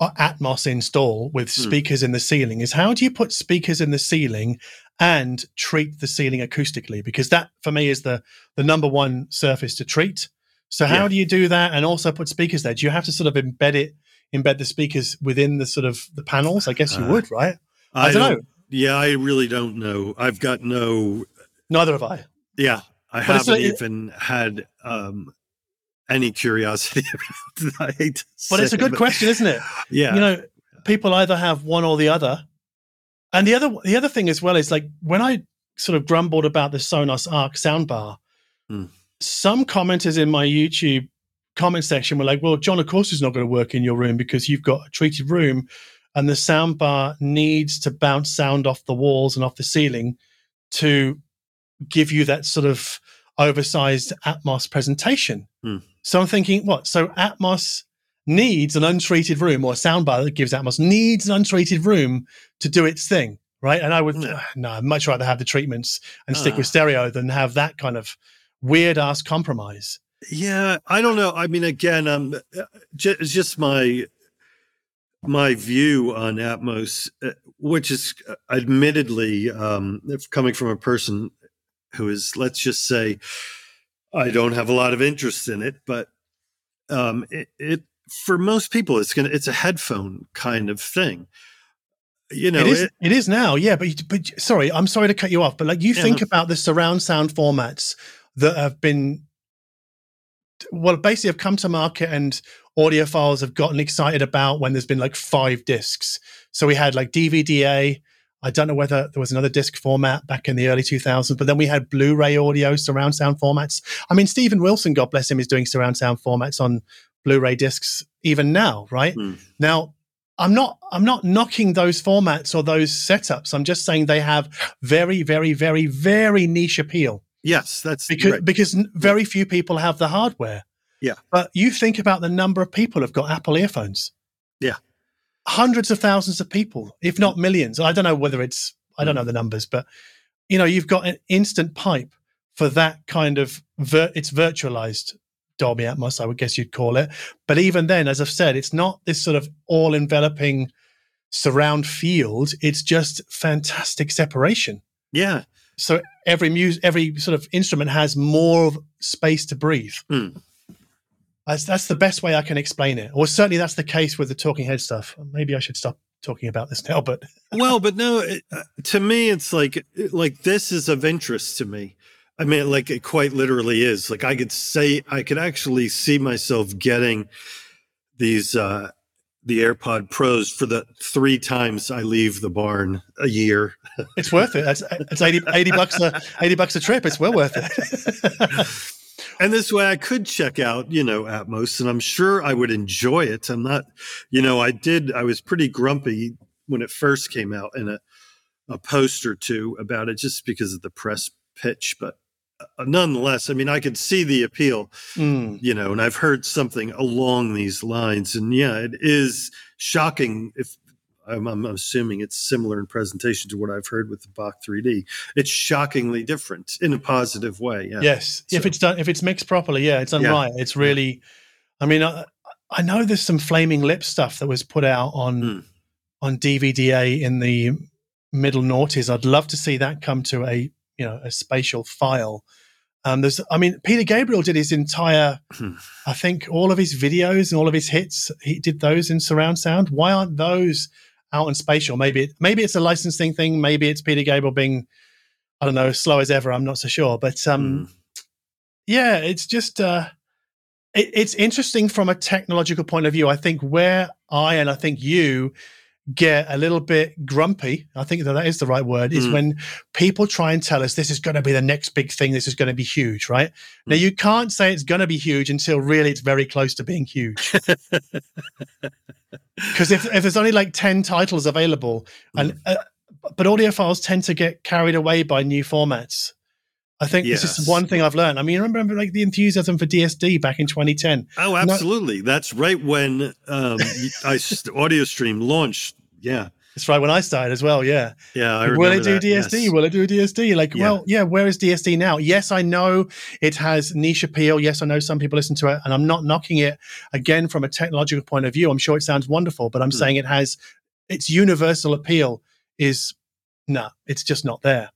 uh, Atmos install with hmm. speakers mm. in the ceiling is how do you put speakers in the ceiling and treat the ceiling acoustically because that for me is the the number one surface to treat so how yeah. do you do that and also put speakers there do you have to sort of embed it embed the speakers within the sort of the panels i guess you uh, would right i, I don't, don't, know yeah i really don't know i've got no neither have i yeah i but haven't even had um any curiosity about it. I hate but it's a good question, isn't it? Yeah. You know, people either have one or the other. And the other the other thing as well is like when I sort of grumbled about the Sonos Arc soundbar, mm. Some commenters in my YouTube comment section were like, "Well, John, of course, is not going to work in your room because you've got a treated room, and the soundbar needs to bounce sound off the walls and off the ceiling to give you that sort of oversized Atmos presentation." Mm. So I'm thinking, what? So Atmos needs an untreated room or a soundbar that gives Atmos needs an untreated room to do its thing, right? And I would uh, no, I'd much rather have the treatments and uh. stick with ah. stereo than have that kind of weird ass compromise. Yeah, I don't know. I mean, again, um, just, just my my view on Atmos, uh, which is uh, admittedly um, coming from a person who is, let's just say, I don't have a lot of interest in it, but um, it, it for most people, it's gonna it's a headphone kind of thing. You know, it is. It, it is now, yeah. But but sorry, I'm sorry to cut you off, but like you yeah, think about the surround sound formats that have been well, basically have come to market and audiophiles have gotten excited about when there's been like five discs. So we had like DVD-A, I don't know whether there was another disc format back in the early 2000s, but then we had Blu-ray audio surround sound formats. I mean, Steven Wilson, God bless him, is doing surround sound formats on Blu-ray discs even now, right? Mm. Now, I'm not I'm not knocking those formats or those setups. I'm just saying they have very, very, very, very niche appeal Yes, that's because right. because very few people have the hardware. Yeah. But you think about the number of people who've got Apple earphones. Yeah. Hundreds of thousands of people, if not millions. I don't know whether it's I Mm. don't know the numbers, but you know, you've got an instant pipe for that kind of vir- it's virtualized Dolby Atmos, I would guess you'd call it. But even then, as I've said, it's not this sort of all enveloping surround field. It's just fantastic separation yeah, so every music every sort of instrument has more of space to breathe Hmm. that's, that's the best way i can explain it or certainly that's the case with the talking head stuff maybe i should stop talking about this now but well, but no, it, uh, to me, it's like like this is of interest to me. I mean, like it quite literally is. Like I could say, I could actually see myself getting these uh the AirPod Pros for the three times I leave the barn a year. it's worth it it's 80, 80 bucks a 80 bucks a trip it's well worth it And this way I could check out, you know, Atmos, and I'm sure I would enjoy it. I'm not, you know, I did, I was pretty grumpy when it first came out in a, a post or two about it just because of the press pitch. But nonetheless, I mean, I could see the appeal, Mm. you know, and I've heard something along these lines. And yeah, it is shocking if. I'm, I'm assuming it's similar in presentation to what I've heard with the BACCH 3D. It's shockingly different in a positive way. Yeah. yes if it's done if it's mixed properly yeah it's done Yeah. right it's really i mean I, I know there's some flaming lip stuff that was put out on Hmm. on dvda in the middle noughties i'd love to see that come to a you know a spatial file. Um there's i mean peter gabriel did his entire Hmm. i think all of his videos and all of his hits. He did those in surround sound. Why aren't those out in spatial? Maybe it, maybe it's a licensing thing. Maybe it's peter gabriel being i don't know slow as ever. I'm not so sure. But um Mm. yeah it's just uh it, it's interesting from a technological point of view. I think where i and i think you get a little bit grumpy i think that that is the right word is Mm. when people try and tell us this is going to be the next big thing this is going to be huge right now Mm. you can't say it's going to be huge until really it's very close to being huge because if, if there's only like 10 titles available and uh, but audiophiles tend to get carried away by new formats i think this is one thing i've learned i mean I remember like the enthusiasm for dsd back in 2010 Oh, absolutely. That's right when um, I Audio Stream launched. Yeah, that's right when i started as well yeah yeah. I will it do that, dsd yes. will it do dsd like Yeah. well yeah where is dsd now yes i know it has niche appeal yes i know some people listen to it and i'm not knocking it again from a technological point of view i'm sure it sounds wonderful but i'm Hmm. saying it has its universal appeal is no it's just not there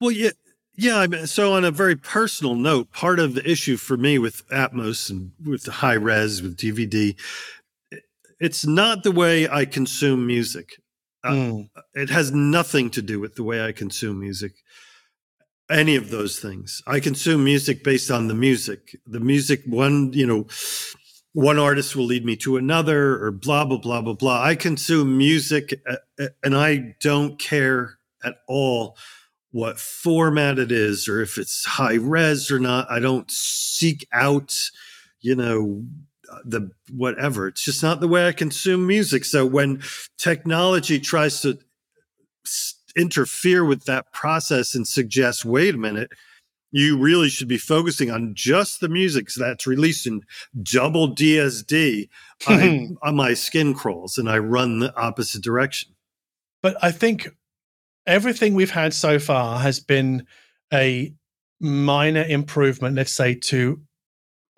Well, yeah, yeah. I mean, so on a very personal note, part of the issue for me with Atmos and with the high res with DVD, it's not the way I consume music. Uh, Mm. It has nothing to do with the way I consume music. Any of those things. I consume music based on the music. The music, one, you know, one artist will lead me to another or blah, blah, blah, blah, blah. I consume music uh, uh, and I don't care at all what format it is or if it's high res or not. I don't seek out, you know, uh, the whatever. It's just not the way I consume music. So when technology tries to interfere with that process and suggest, wait a minute, you really should be focusing on just the music that's released in double DSD. I, on my skin crawls and I run the opposite direction. but I think everything we've had so far has been a minor improvement, let's say, to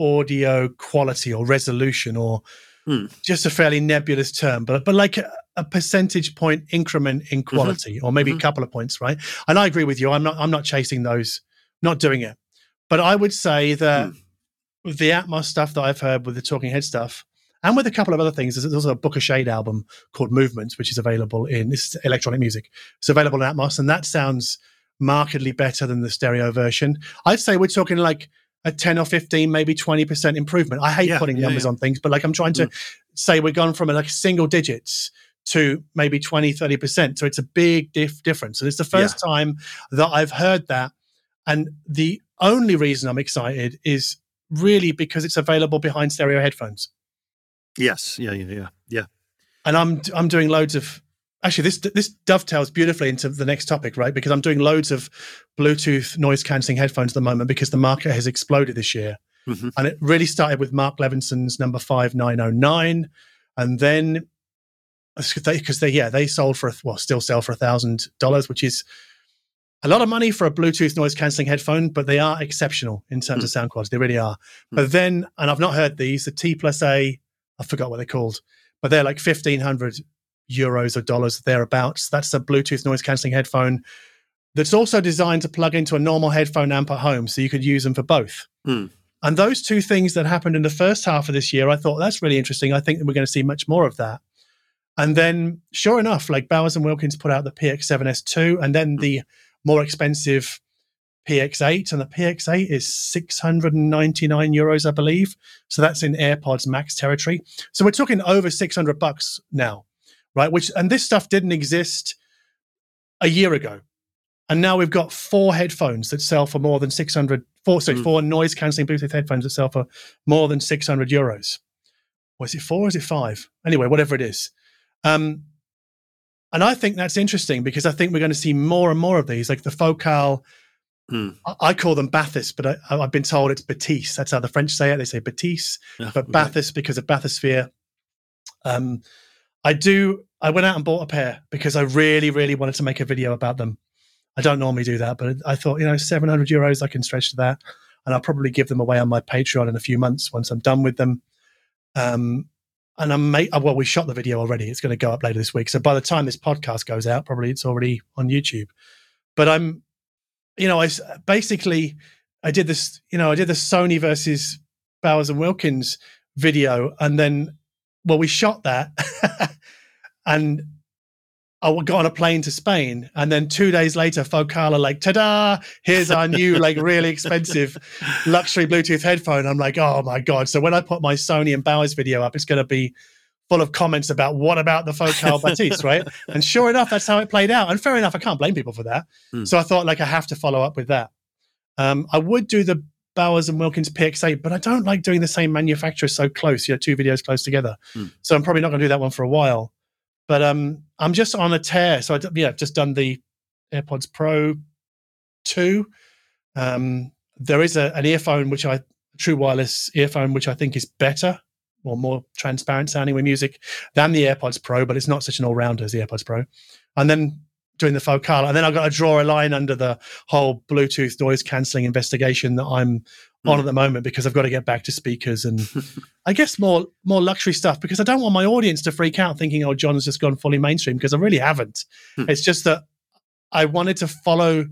audio quality or resolution, or Hmm. just a fairly nebulous term, but but like a, a percentage point increment in quality, or maybe a Mhm. couple of points, right? And I agree with you. I'm not I'm not chasing those, not doing it. But I would say that with the Atmos stuff that I've heard with the Talking Head stuff, and with a couple of other things. There's also a Booka Shade album called Movements, which is available in this is electronic music. It's available in Atmos, and that sounds markedly better than the stereo version. I'd say we're talking like a 10 or 15, maybe 20% improvement. I hate Yeah, putting yeah, numbers yeah. on things, but like I'm trying to mm. say we're gone from like single digits to maybe 20, 30%. So it's a big diff- difference. And it's the first time that I've heard that. And the only reason I'm excited is really because it's available behind stereo headphones. Yes. Yeah. Yeah. Yeah. Yeah. And I'm I'm doing loads of actually this this dovetails beautifully into the next topic, right? Because I'm doing loads of Bluetooth noise cancelling headphones at the moment because the market has exploded this year. Mhm. And it really started with Mark Levinson's number 5909 and then because they, yeah they sold for a, well still sell for a thousand dollars which is a lot of money for a bluetooth noise cancelling headphone but they are exceptional in terms of sound quality they really are but then and i've not heard these the t plus a i forgot what they're called but they're like 1500 euros or dollars thereabouts. That's a bluetooth noise cancelling headphone that's also designed to plug into a normal headphone amp at home so you could use them for both. Hmm. and those two things that happened in the first half of this year i thought that's really interesting. I think that we're going to see much more of that. And then, sure enough, like Bowers and Wilkins put out the PX7S2 and then the more expensive PX8. And the PX8 is 699 euros, I believe. So that's in AirPods Max territory. So we're talking over 600 bucks now, right? Which, and this stuff didn't exist a year ago. And now we've got four headphones that sell for more than 600, four, sorry, Mm. four noise cancelling Bluetooth headphones that sell for more than 600 euros. Was it four or is it five? Anyway, whatever it is. Um, and I think that's interesting because I think we're going to see more and more of these, like the Focal. Hmm. I, call them Bathys, but I, I've been told it's Batiste. That's how the French say it. They say Batiste, Yeah, but okay. Bathys because of bathysphere. Um, I do. I went out and bought a pair because I really, really wanted to make a video about them. I don't normally do that, but I thought, you know, 700 euros, I can stretch to that. And I'll probably give them away on my Patreon in a few months once I'm done with them. Um, and I'm made, well, we shot the video already. It's going to go up later this week. So by the time this podcast goes out, probably it's already on YouTube. But I'm, you know, I basically, I did this, you know, I did the Sony versus Bowers and Wilkins video. And then, well, we shot that. and I got on a plane to Spain, and then two days later, Focala like, "Ta-da! Here's our new like really expensive luxury Bluetooth headphone." I'm like, "Oh my god!" So when I put my Sony and Bowers video up, it's going to be full of comments about what about the Focal Batiste, right? And sure enough, that's how it played out. And fair enough, I can't blame people for that. Hmm. So I thought like I have to follow up with that. Um, I would do the Bowers and Wilkins PX8, but I don't like doing the same manufacturer so close. You know, two videos close together. Hmm. So I'm probably not going to do that one for a while. But um, I'm just on a tear. So I yeah, I've just done the AirPods Pro two. Um, there is a, an earphone which I true wireless earphone which I think is better or more transparent sounding with music than the AirPods Pro, but it's not such an all rounder as the AirPods Pro. And then doing the Focal, and then I've got to draw a line under the whole Bluetooth noise cancelling investigation that I'm on Mm. at the moment because I've got to get back to speakers and I guess more more luxury stuff because I don't want my audience to freak out thinking, oh, John's just gone fully mainstream because I really haven't. Hmm. It's just that I wanted to follow.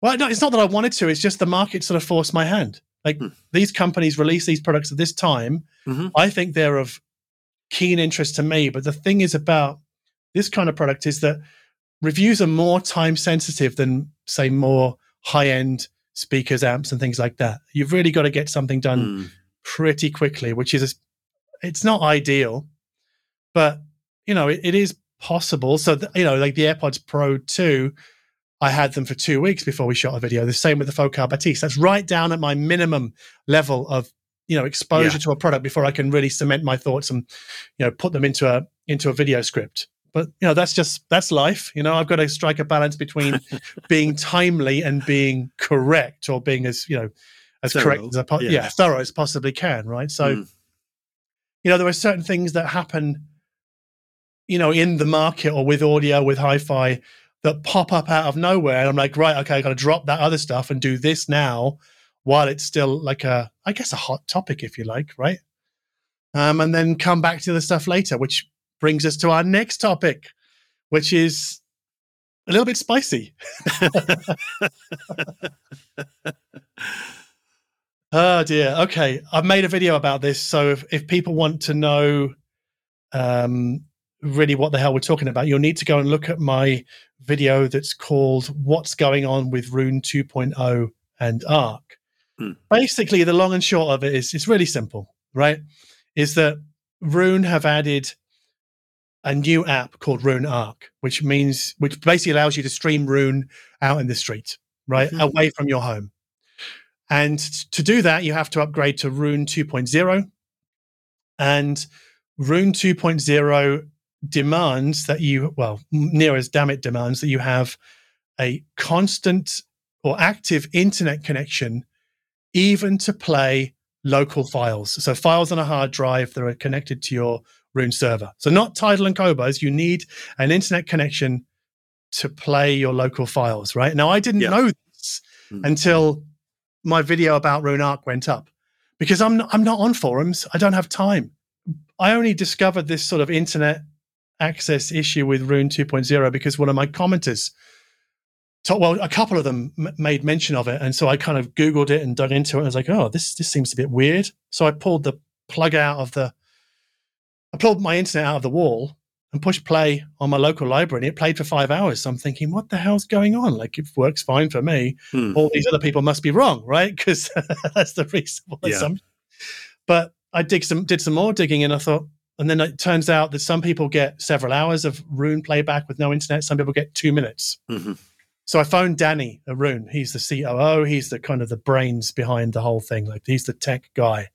Well, no, it's not that I wanted to. It's just the market sort of forced my hand. Like Hmm. these companies release these products at this time. Mhm. I think they're of keen interest to me. But the thing is about this kind of product is that reviews are more time sensitive than, say, more high end speakers, amps, and things like that. You've really got to get something done Mm. pretty quickly, which is it's not ideal, but you know it, it is possible. So th- you know, like the AirPods Pro two, I had them for two weeks before we shot a video. The same with the Focal Batiste. That's right down at my minimum level of you know exposure Yeah. to a product before I can really cement my thoughts and you know put them into a into a video script. But you know that's just that's life. You know I've got to strike a balance between being timely and being correct, or being as you know as correct as I po- yeah. yeah thorough as possibly can. Right. So Mm. you know there are certain things that happen you know in the market or with audio with hi-fi that pop up out of nowhere and i'm like right okay i gotta drop that other stuff and do this now while it's still like a i guess a hot topic if you like right um, and then come back to the stuff later which brings us to our next topic which is a little bit spicy Oh dear. Okay, I've made a video about this, so if, if people want to know um, really what the hell we're talking about, you'll need to go and look at my video that's called "What's Going On with Roon 2.0 and Arc." Hmm. Basically, the long and short of it is it's really simple, right? Is that Roon have added a new app called Roon Arc, which means which basically allows you to stream Roon out in the street, right, Mhm. away from your home. And to do that, you have to upgrade to Roon 2.0. And Roon 2.0 demands that you, well, near as damn it demands that you have a constant or active internet connection, even to play local files. So files on a hard drive that are connected to your Roon server. So not Tidal and Qobuz. You need an internet connection to play your local files, right? Now I didn't Yeah. know this Mm. until my video about Roon Arc went up because I'm not, I'm not on forums. I don't have time. I only discovered this sort of internet access issue with Roon 2.0 because one of my commenters, to, well, a couple of them m- made mention of it, and so I kind of googled it and dug into it. I was like, oh, this this seems a bit weird. So I pulled the plug out of the, I pulled my internet out of the wall and pushed play on my local library, and it played for five hours. So I'm thinking, what the hell's going on? Like it works fine for me Hmm. all these other people must be wrong, right? Because that's the reasonable Yeah. assumption. But I dig some did some more digging, and I thought, and then it turns out that some people get several hours of Roon playback with no internet. Some people get two minutes. Mhm. So I phoned Danny at Roon. He's the COO. He's the kind of the brains behind the whole thing. Like he's the tech guy,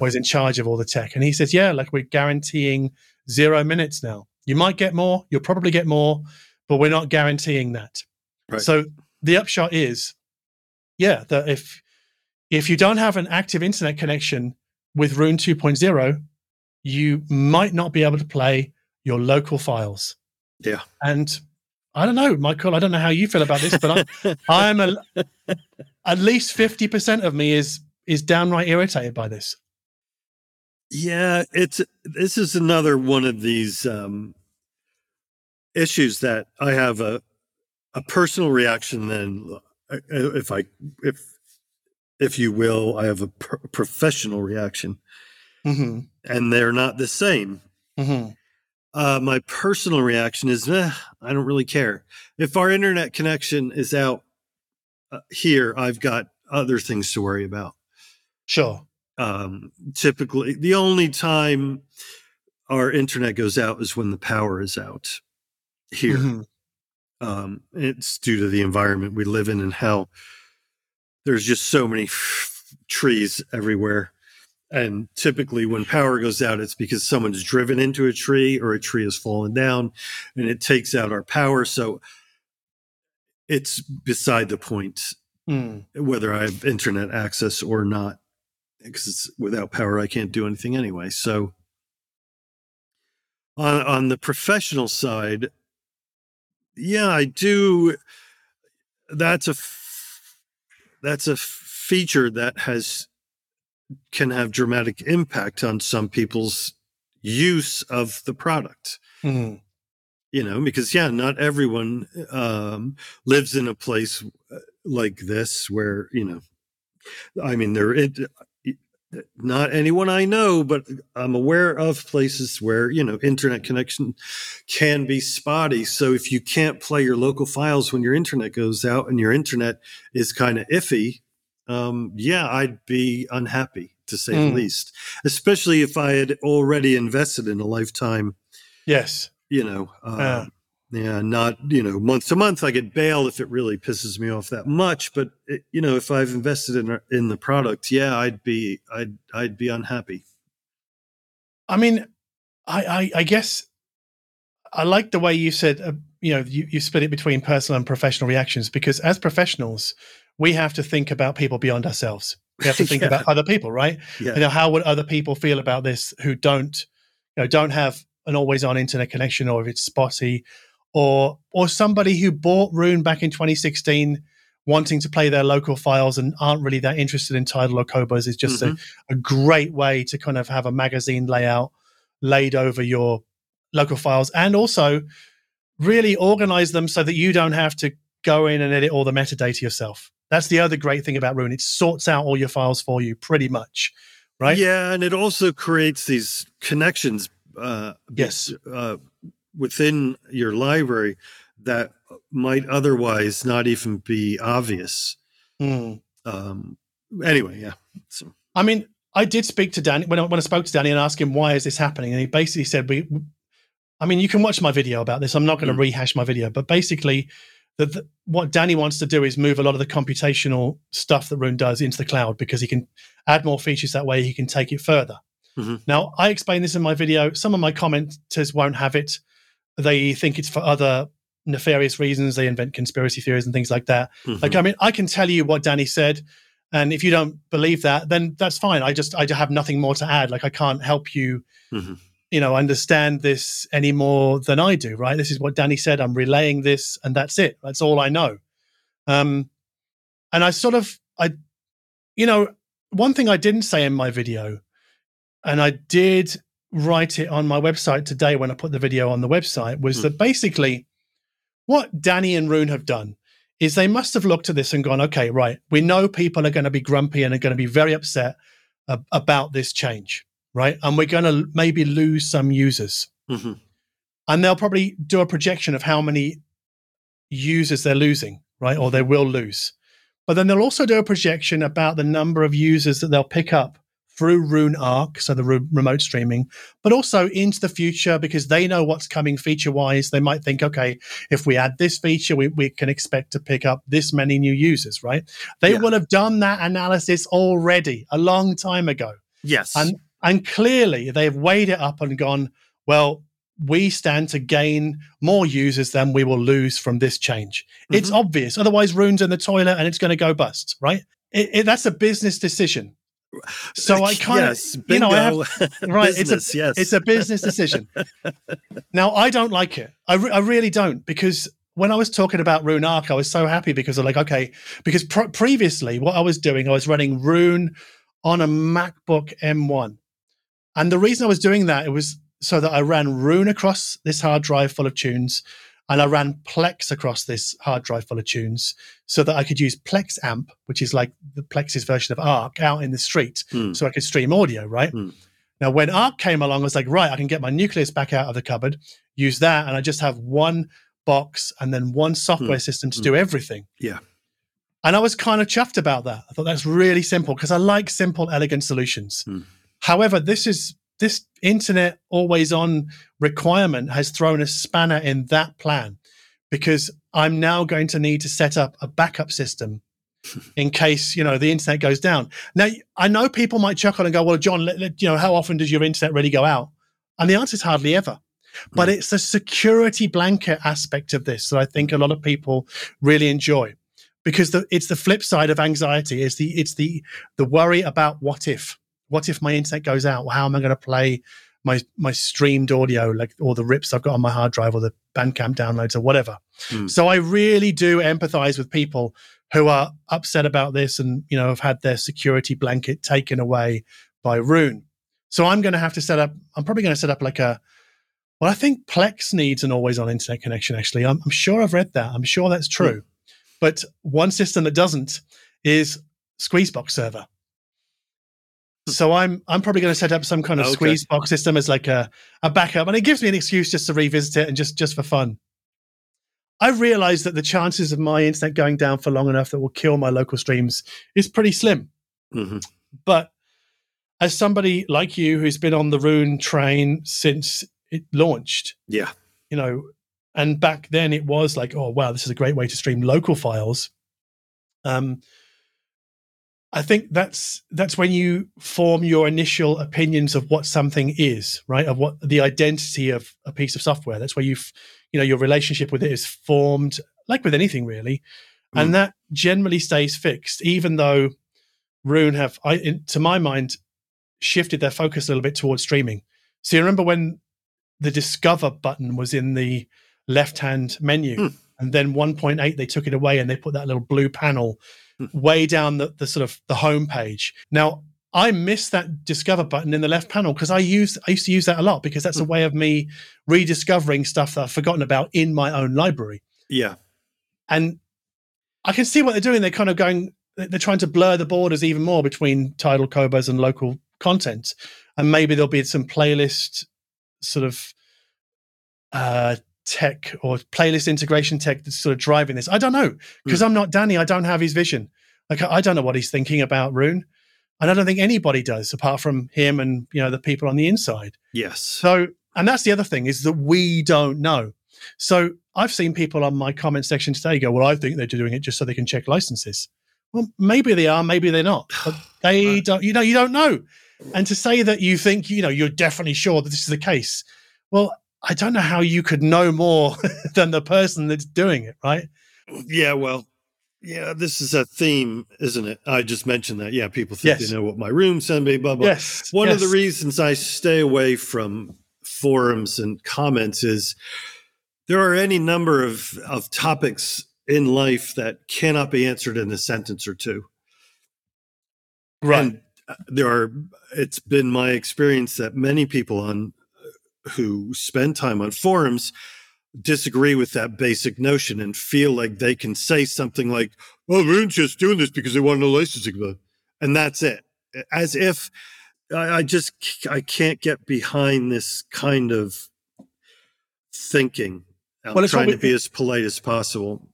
or he's in charge of all the tech. And he says, "Yeah, like we're guaranteeing zero minutes now. You might get more. You'll probably get more, but we're not guaranteeing that." Right. So the upshot is, yeah, that if if you don't have an active internet connection with Roon 2.0, you might not be able to play your local files. Yeah. And I don't know, Michael. I don't know how you feel about this, but I'm, I'm a, at least fifty percent of me is is downright irritated by this. Yeah, it's this is another one of these um, issues that I have a a personal reaction. Then, uh, if I if if you will, I have a professional reaction, Mm-hmm. And they're not the same. Mm-hmm. Uh, my personal reaction is, eh, I don't really care. If our internet connection is out uh, here, I've got other things to worry about. Sure. um, typically the only time our internet goes out is when the power is out here Mhm. um, it's due to the environment we live in and how there's just so many trees everywhere and typically when power goes out it's because someone's driven into a tree or a tree has fallen down and it takes out our power so it's beside the point Mm. whether I have internet access or not, because without power I can't do anything anyway. So on on the professional side, yeah, I do. That's a that's a feature that has can have dramatic impact on some people's use of the product Mm. you know because yeah not everyone um lives in a place uh, like this where you know i mean there it not anyone i know but i'm aware of places where you know internet connection can be spotty so if you can't play your local files when your internet goes out and your internet is kind of iffy um yeah i'd be unhappy to say Mm. the least especially if i had already invested in a lifetime Yes. you know um, Yeah. yeah not you know month to month i could bail if it really pisses me off that much but it, you know if i've invested in in the product yeah i'd be i'd i'd be unhappy I mean, I, I, I guess I like the way you said, uh, you know, you, you split it between personal and professional reactions because as professionals, we have to think about people beyond ourselves. We have to think Yeah. about other people, right? yeah You know, how would other people feel about this who don't, you know, don't have an always on internet connection or if it's spotty or or somebody who bought Roon back in 2016 wanting to play their local files and aren't really that interested in Tidal or Qobuz is just a, mm-hmm. a great way to kind of have a magazine layout laid over your local files and also really organize them so that you don't have to go in and edit all the metadata yourself. That's the other great thing about Roon. It sorts out all your files for you pretty much. Right? yeah and it also creates these connections uh Yes. uh within your library that might otherwise not even be obvious Mm. um anyway yeah so I mean, I did speak to Danny when I, when I spoke to Danny and asked him why is this happening, and he basically said we I mean, you can watch my video about this. I'm not going to Mm. rehash my video, but basically, the, the, what Danny wants to do is move a lot of the computational stuff that Roon does into the cloud because he can add more features that way. He can take it further. Mhm. Now, I explain this in my video. Some of my commenters won't have it. They think it's for other nefarious reasons. They invent conspiracy theories and things like that. Mhm. Like, I mean, I can tell you what Danny said, and if you don't believe that, then that's fine. I just I have nothing more to add. Like, I can't help you, Mhm. You know, understand this any more than I do. Right? This is what Danny said. I'm relaying this, and that's it. That's all I know. Um, and I sort of I, you know, one thing I didn't say in my video, and I did write it on my website today when I put the video on the website, was Hmm. that basically what Danny and Roon have done is they must have looked at this and gone, okay, right, we know people are going to be grumpy and are going to be very upset ab- about this change, right? And we're going to maybe lose some users. Mhm. And they'll probably do a projection of how many users they're losing, right? Or they will lose. But then they'll also do a projection about the number of users that they'll pick up through Roon Arc, so the re- remote streaming, but also into the future because they know what's coming feature wise. They might think, okay, if we add this feature, we, we can expect to pick up this many new users, right? They Yeah. will have done that analysis already a long time ago. Yes. And and clearly they've weighed it up and gone, well, we stand to gain more users than we will lose from this change. It's Mhm. obvious. Otherwise, Roon's in the toilet and it's going to go bust, right? It, it, that's a business decision. So I kind of, yes, you know, I have, right, it's a- Business, yes. it's a business decision. now, I don't like it. I, re- I really don't because when I was talking about Roon Arc, I was so happy because I'm like, okay, because pr- previously what I was doing, I was running Roon on a MacBook M1. And the reason I was doing that, it was so that I ran Roon across this hard drive full of tunes and I ran Plex across this hard drive full of tunes so that I could use Plexamp, which is like the Plex's version of Arc, out in the street Hmm. so I could stream audio, right? Hmm. Now, when Arc came along, I was like, right, I can get my nucleus back out of the cupboard, use that, and I just have one box and then one software system to Hmm. do everything. Yeah. And I was kind of chuffed about that. I thought that's really simple because I like simple, elegant solutions. Hmm. However, this is this internet always on requirement has thrown a spanner in that plan because I'm now going to need to set up a backup system in case you know the internet goes down. Now I know people might chuckle and go, "Well, John, let, let- you know how often does your internet really go out?" And the answer is hardly ever. But it's the security blanket aspect of this that I think a lot of people really enjoy because the, it's the flip side of anxiety. It's the it's the the worry about what if what if my internet goes out? How am I going to play my my streamed audio, like all the rips I've got on my hard drive or the Bandcamp downloads or whatever? Hmm. So I really do empathize with people who are upset about this and you know have had their security blanket taken away by Roon. So I'm going to have to set up. I'm probably going to set up like a. Well, I think Plex needs an always-on internet connection. Actually, I'm, I'm sure I've read that. I'm sure that's true. But one system that doesn't is Squeezebox server. So I'm I'm probably going to set up some kind of Okay. Squeezebox system as like a, a backup, and it gives me an excuse just to revisit it and just just for fun. I realized that the chances of my internet going down for long enough that will kill my local streams is pretty slim. Mhm. But as somebody like you who's been on the Roon train since it launched, Yeah. you know, and back then it was like, oh wow, this is a great way to stream local files. Um, I think that's that's when you form your initial opinions of what something is, right? Of what the identity of a piece of software. That's where you've, you know, your relationship with it is formed, like with anything really, Mm. and that generally stays fixed, even though Roon have, I, in, to my mind, shifted their focus a little bit towards streaming. So you remember when the discover button was in the left hand menu Hmm. and then 1.8 they took it away and they put that little blue panel. Way down the, the sort of the home page now i miss that discover button in the left panel because i used i used to use that a lot because that's a Hmm. way of me rediscovering stuff that i've forgotten about in my own library Yeah. and I can see what they're doing. They're kind of going, they're trying to blur the borders even more between Tidal Qobuz and local content, and maybe there'll be some playlist sort of uh, tech or playlist integration tech that's sort of driving this. I don't know hmm. because I'm not Danny. I don't have his vision. Like I don't know what he's thinking about Roon, and I don't think anybody does apart from him and you know the people on the inside. Yes. So and that's the other thing is that we don't know. So I've seen people on my comment section today go, "Well, I think they're doing it just so they can check licenses." Well, maybe they are, maybe they're not. But they don't. You know, you don't know. And to say that you think, you know, you're definitely sure that this is the case, well, I don't know how you could know more than the person that's doing it, right? Yeah, well, yeah, this is a theme, isn't it? I just mentioned that. Yeah, people think Yes. they know what my room sent me, blah, blah. Yes. One of the reasons I stay away from forums and comments is there are any number of, of topics in life that cannot be answered in a sentence or two. right. And uh, there are, it's been my experience that many people on who spend time on forums disagree with that basic notion and feel like they can say something like, "Well, Roon's just doing this because they want a licensing," blah," and that's it. As if I, I just I can't get behind this kind of thinking. I'm Well, trying to be as polite as possible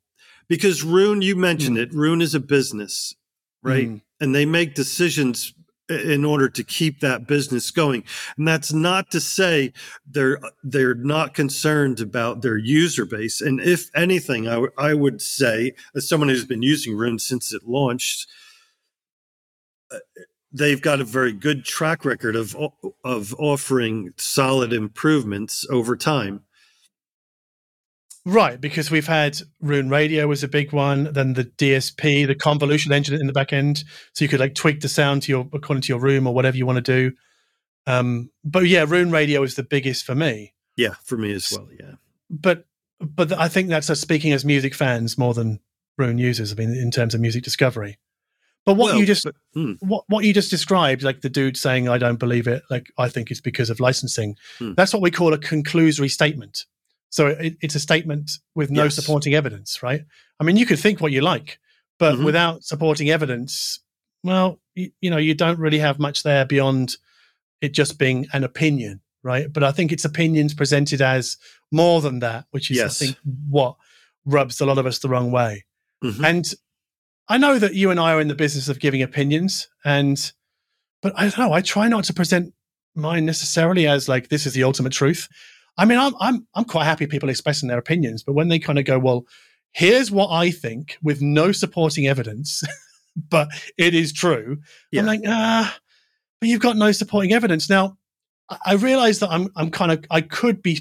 because Roon, you mentioned Mm. it. Roon is a business, right? Mm. and they make decisions in order to keep that business going. And that's not to say they're they're not concerned about their user base. And if anything I, w- I would say as someone who's been using Roon since it launched uh, they've got a very good track record of of offering solid improvements over time Right, because we've had Roon Radio was a big one, then the DSP, the convolution engine in the back end, so you could like tweak the sound to your according to your room or whatever you want to do. Um, but yeah, Roon Radio is the biggest for me. yeah for me as well yeah But but I think that's us speaking as music fans more than Roon users. I mean, in terms of music discovery. But what Well, you just but- hmm. what what you just described, like the dude saying, "I don't believe it," like I think it's because of licensing. Hmm. That's what we call a conclusory statement. So it, it's a statement with no Yes. supporting evidence, right? I mean, you could think what you like, but Mhm. without supporting evidence, well, you, you know, you don't really have much there beyond it just being an opinion, right? But I think it's opinions presented as more than that, which is, Yes. I think, what rubs a lot of us the wrong way. Mhm. And I know that you and I are in the business of giving opinions, and but I don't know. I try not to present mine necessarily as like this is the ultimate truth. I mean, I'm I'm I'm quite happy people expressing their opinions, but when they kind of go, well, here's what I think with no supporting evidence, but it is true. Yeah. I'm like, ah, but you've got no supporting evidence. Now, I- I realize that I'm I'm kind of I could be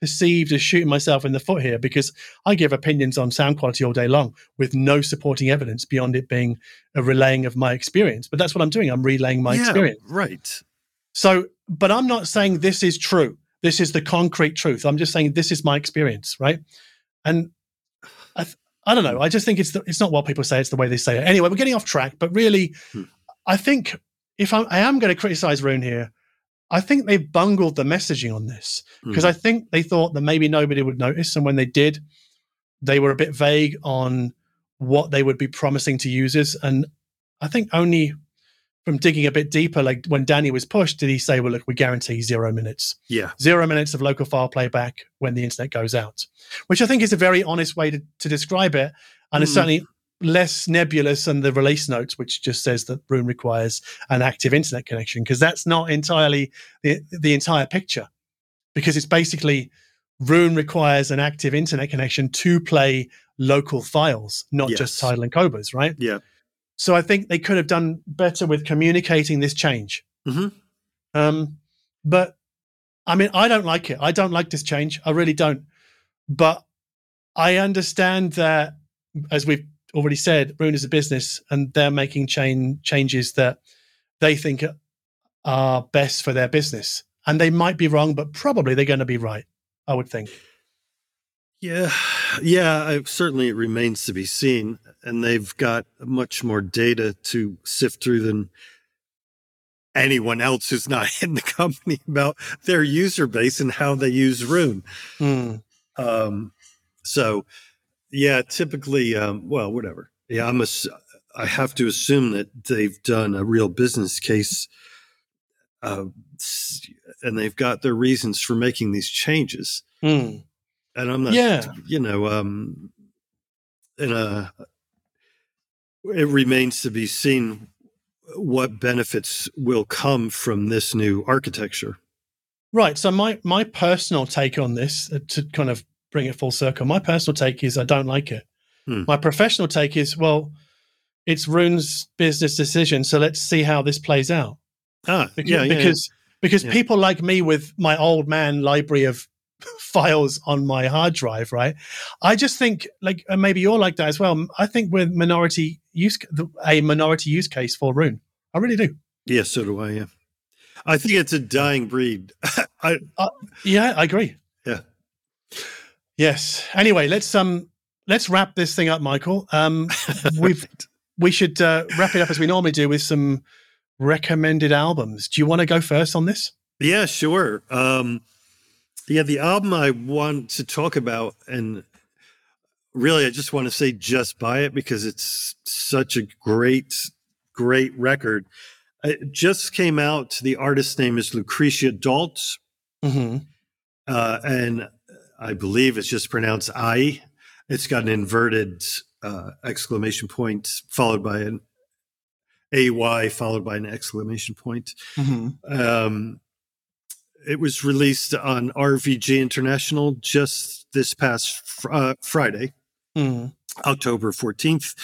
perceived as shooting myself in the foot here because I give opinions on sound quality all day long with no supporting evidence beyond it being a relaying of my experience. But that's what I'm doing. I'm relaying my Yeah, experience. right So, but I'm not saying this is true. This is the concrete truth. I'm just saying this is my experience, right? And I, th- I don't know. I just think it's the, it's not what people say. It's the way they say it. Anyway, we're getting off track. But really, Hmm. I think if I'm, I am going to criticize Roon here, I think they've bungled the messaging on this because Mhm. I think they thought that maybe nobody would notice, and when they did, they were a bit vague on what they would be promising to users. And I think only from digging a bit deeper, like when Danny was pushed, did he say, "Well, look, we guarantee zero minutes, yeah zero minutes of local file playback when the internet goes out," which I think is a very honest way to, to describe it, and it's Mhm. certainly less nebulous than the release notes, which just says that Roon requires an active internet connection, because that's not entirely the, the entire picture, because it's basically Roon requires an active internet connection to play local files, not just Yes. Tidal and Qobuz, right? Yeah. So I think they could have done better with communicating this change. Mhm. Um, but I mean, I don't like it. I don't like this change. I really don't. But I understand that, as we've already said, Roon is a business, and they're making chain changes that they think are best for their business. And they might be wrong, but probably they're going to be right. I would think. Yeah, yeah. I, certainly, it remains to be seen, and they've got much more data to sift through than anyone else who's not in the company about their user base and how they use Roon. Hmm. Um, so, yeah, typically, um, well, whatever. Yeah, I'm. Ass- I have to assume that they've done a real business case, uh, and they've got their reasons for making these changes. Hmm. And I'm not, Yeah. you know, um, in a. It remains to be seen what benefits will come from this new architecture. Right. So my my personal take on this, uh, to kind of bring it full circle, my personal take is I don't like it. Hmm. My professional take is well, it's Roon's business decision, so let's see how this plays out. Ah, Because yeah, yeah, yeah. because, because Yeah. people like me with my old man library of files on my hard drive, right? I just think like and maybe you're like that as well. I think we're minority use a minority use case for Roon. I really do. Yeah, so do I. Yeah, I think it's a dying breed. I Yeah, I agree. Yeah. Yes. Anyway, let's um let's wrap this thing up, Michael. Um we've we should uh, wrap it up as we normally do with some recommended albums. Do you want to go first on this? yeah, sure. Um, yeah, the album I want to talk about, and really, I just want to say just buy it because it's such a great, great record. It just came out. The artist's name is Lucrecia Dalt. Mm-hmm. uh, and I believe it's just pronounced I. It's got an inverted uh, exclamation point followed by an AY followed by an exclamation point. Mm-hmm. Um, it was released on RVG International just this past fr- uh, Friday. Mm-hmm. October 14th.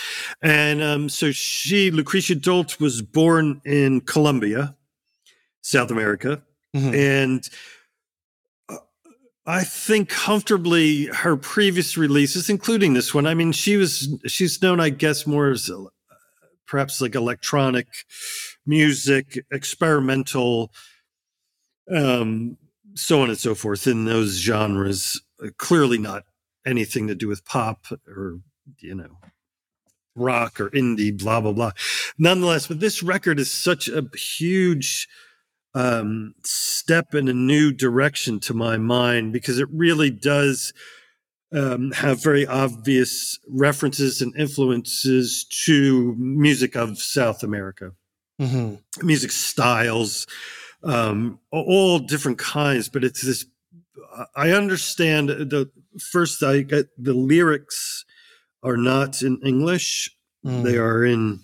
And um, so she, Lucrecia Dalt, was born in Colombia, South America. Mm-hmm. And uh, I think comfortably her previous releases, including this one, I mean, she was, she's known, I guess, more as uh, perhaps like electronic music, experimental, um, so on and so forth in those genres. Uh, clearly not anything to do with pop or you know rock or indie blah blah blah nonetheless but this record is such a huge um, step in a new direction to my mind because it really does um, have very obvious references and influences to music of South America, Mm-hmm. music styles, um, all different kinds. But it's this. I understand the first. I get the lyrics are not in English; Mm. they are in.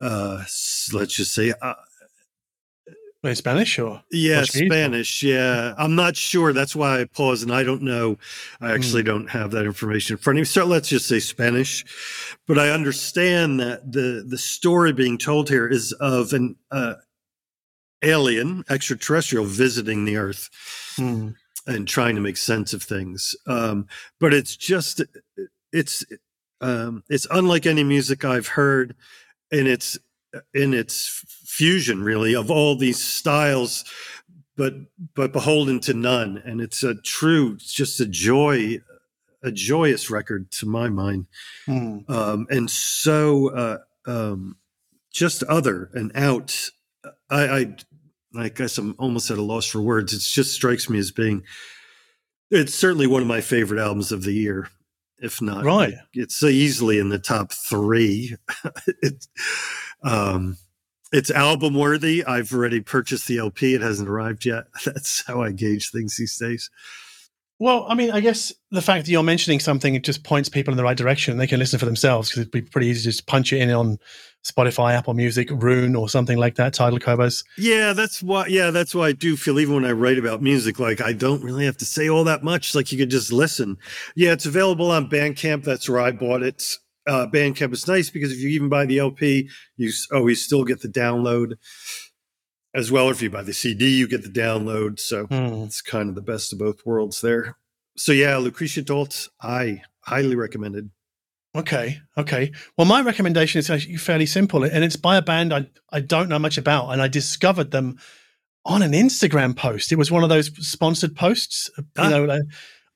Uh, let's just say uh, in Spanish or Yeah, Portuguese? Spanish. Yeah, I'm not sure. That's why I pause, and I don't know. I actually don't have that information in front of me. So let's just say Spanish. But I understand that the the story being told here is of an uh, alien, extraterrestrial, visiting the Earth Mm. and trying to make sense of things. Um, but it's just it's um, it's unlike any music I've heard, and it's in its fusion really of all these styles, but but beholden to none. And it's a true, it's just a joy, a joyous record to my mind, Mm. um, and so uh, um, just other and out. I, I I guess I'm almost at a loss for words. It just strikes me as being. It's certainly one of my favorite albums of the year, if not Right. It's so easily in the top three. it's, um, it's album worthy. I've already purchased the LP. It hasn't arrived yet. That's how I gauge things these days. Well, I mean, I guess the fact that you're mentioning something it just points people in the right direction. They can listen for themselves because it'd be pretty easy to just punch it in on Spotify, Apple Music, Roon, or something like that. Tidal Qobuz. Yeah, that's why. Yeah, that's why I do feel even when I write about music, like I don't really have to say all that much. Like you could just listen. Yeah, it's available on Bandcamp. That's where I bought it. Uh, Bandcamp is nice because if you even buy the LP, you always still get the download as well. If you buy the CD, you get the download. So Mm. it's kind of the best of both worlds there. So yeah, Lucrecia Dalt, I highly recommended. Okay, okay. Well, my recommendation is actually fairly simple, and it's by a band I I don't know much about, and I discovered them on an Instagram post. It was one of those sponsored posts, you Ah. know. Like,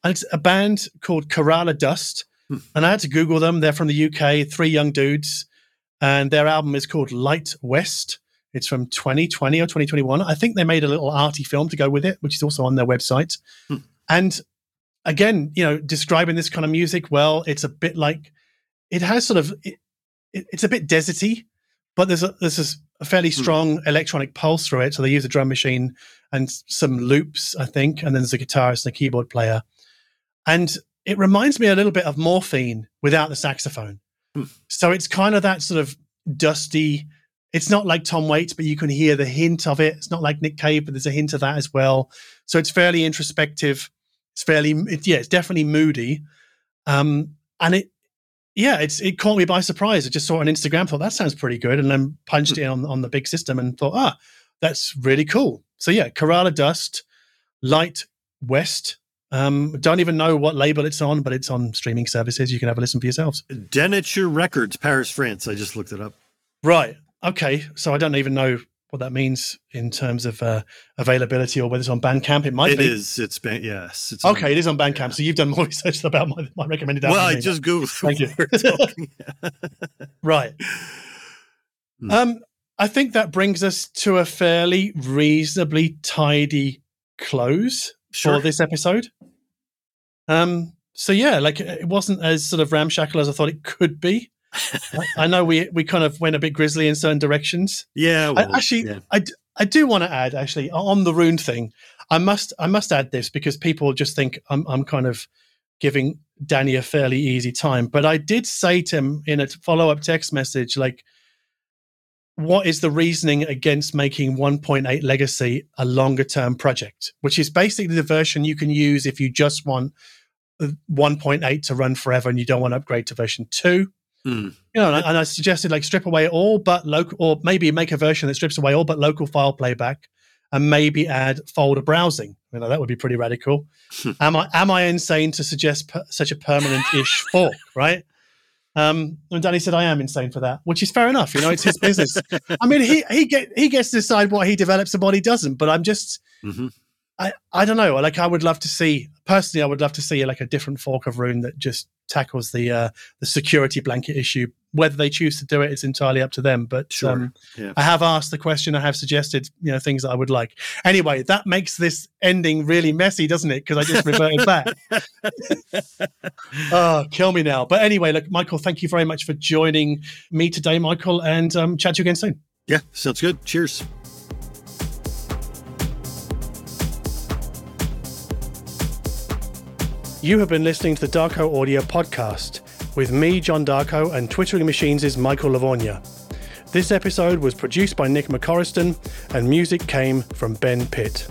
and it's a band called Kerala Dust, Hmm. and I had to Google them. They're from the UK, three young dudes, and their album is called Light West. It's from 2020 or 2021. I think they made a little arty film to go with it, which is also on their website. Hmm. And again, you know, describing this kind of music, well, it's a bit like it has sort of it, it- it's a bit deserty, but there's a there's a, a fairly Hmm. strong electronic pulse through it. So they use a drum machine and some loops, I think, and then there's a guitarist and a keyboard player, and it reminds me a little bit of Morphine without the saxophone. Hmm. So it's kind of that sort of dusty it's not like Tom Waits, but you can hear the hint of it. It's not like Nick Cave, but there's a hint of that as well. So it's fairly introspective. It's fairly, it, yeah, it's definitely moody. Um, and it, yeah, it's it caught me by surprise. I just saw it on Instagram, thought that sounds pretty good, and then punched it on on the big system and thought, ah, that's really cool. So yeah, Kerala Dust, Light West. Um, don't even know what label it's on, but it's on streaming services. You can have a listen for yourselves. Dennature Records, Paris, France. I just looked it up. Right. Okay. So I don't even know what that means in terms of uh, availability or whether it's on Bandcamp. It might It be it's been, yes. It's Okay, on- it is on Bandcamp. yeah. So you've done more research about my, my recommended Well, I just googled. Thank you. Right. Hmm. Um, I think that brings us to a fairly reasonably tidy close Sure. for this episode. Um, so yeah, like it wasn't as sort of ramshackle as I thought it could be. I know we we kind of went a bit grisly in certain directions. Yeah, well, I, actually, yeah. I, I do want to add actually on the Roon thing. I must I must add this because people just think I'm I'm kind of giving Danny a fairly easy time, but I did say to him in a follow up text message like. What is the reasoning against making 1.8 Legacy a longer term project, which is basically the version you can use if you just want uh, 1.8 to run forever and you don't want to upgrade to version 2? Mm. You know, and I, suggested like strip away all but local, or maybe make a version that strips away all but local file playback, and maybe add folder browsing. You know, that would be pretty radical. Hmm. am I am I insane to suggest per, such a permanent-ish fork? Right. Um, and Danny said, "I am insane for that," which is fair enough. You know, it's his business. I mean, he he get he gets to decide what he develops and what he doesn't. But I'm just, mm-hmm. I, I don't know. Like I would love to see personally, I would love to see like a different fork of Roon that just tackles the uh, the security blanket issue. Whether they choose to do it, it's entirely up to them. But Sure. um, Yeah. I have asked the question. I have suggested you know things that I would like. Anyway, that makes this ending really messy, doesn't it? Because I just reverted back. oh, kill me now. But anyway, look, Michael, thank you very much for joining me today, Michael, and um, chat to you again soon. Yeah. Sounds good. Cheers. You have been listening to the Darko Audio Podcast with me, John Darko, and Twittering Machines' Michael Lavorgna. This episode was produced by Nick McCorriston, and music came from Ben Pitt.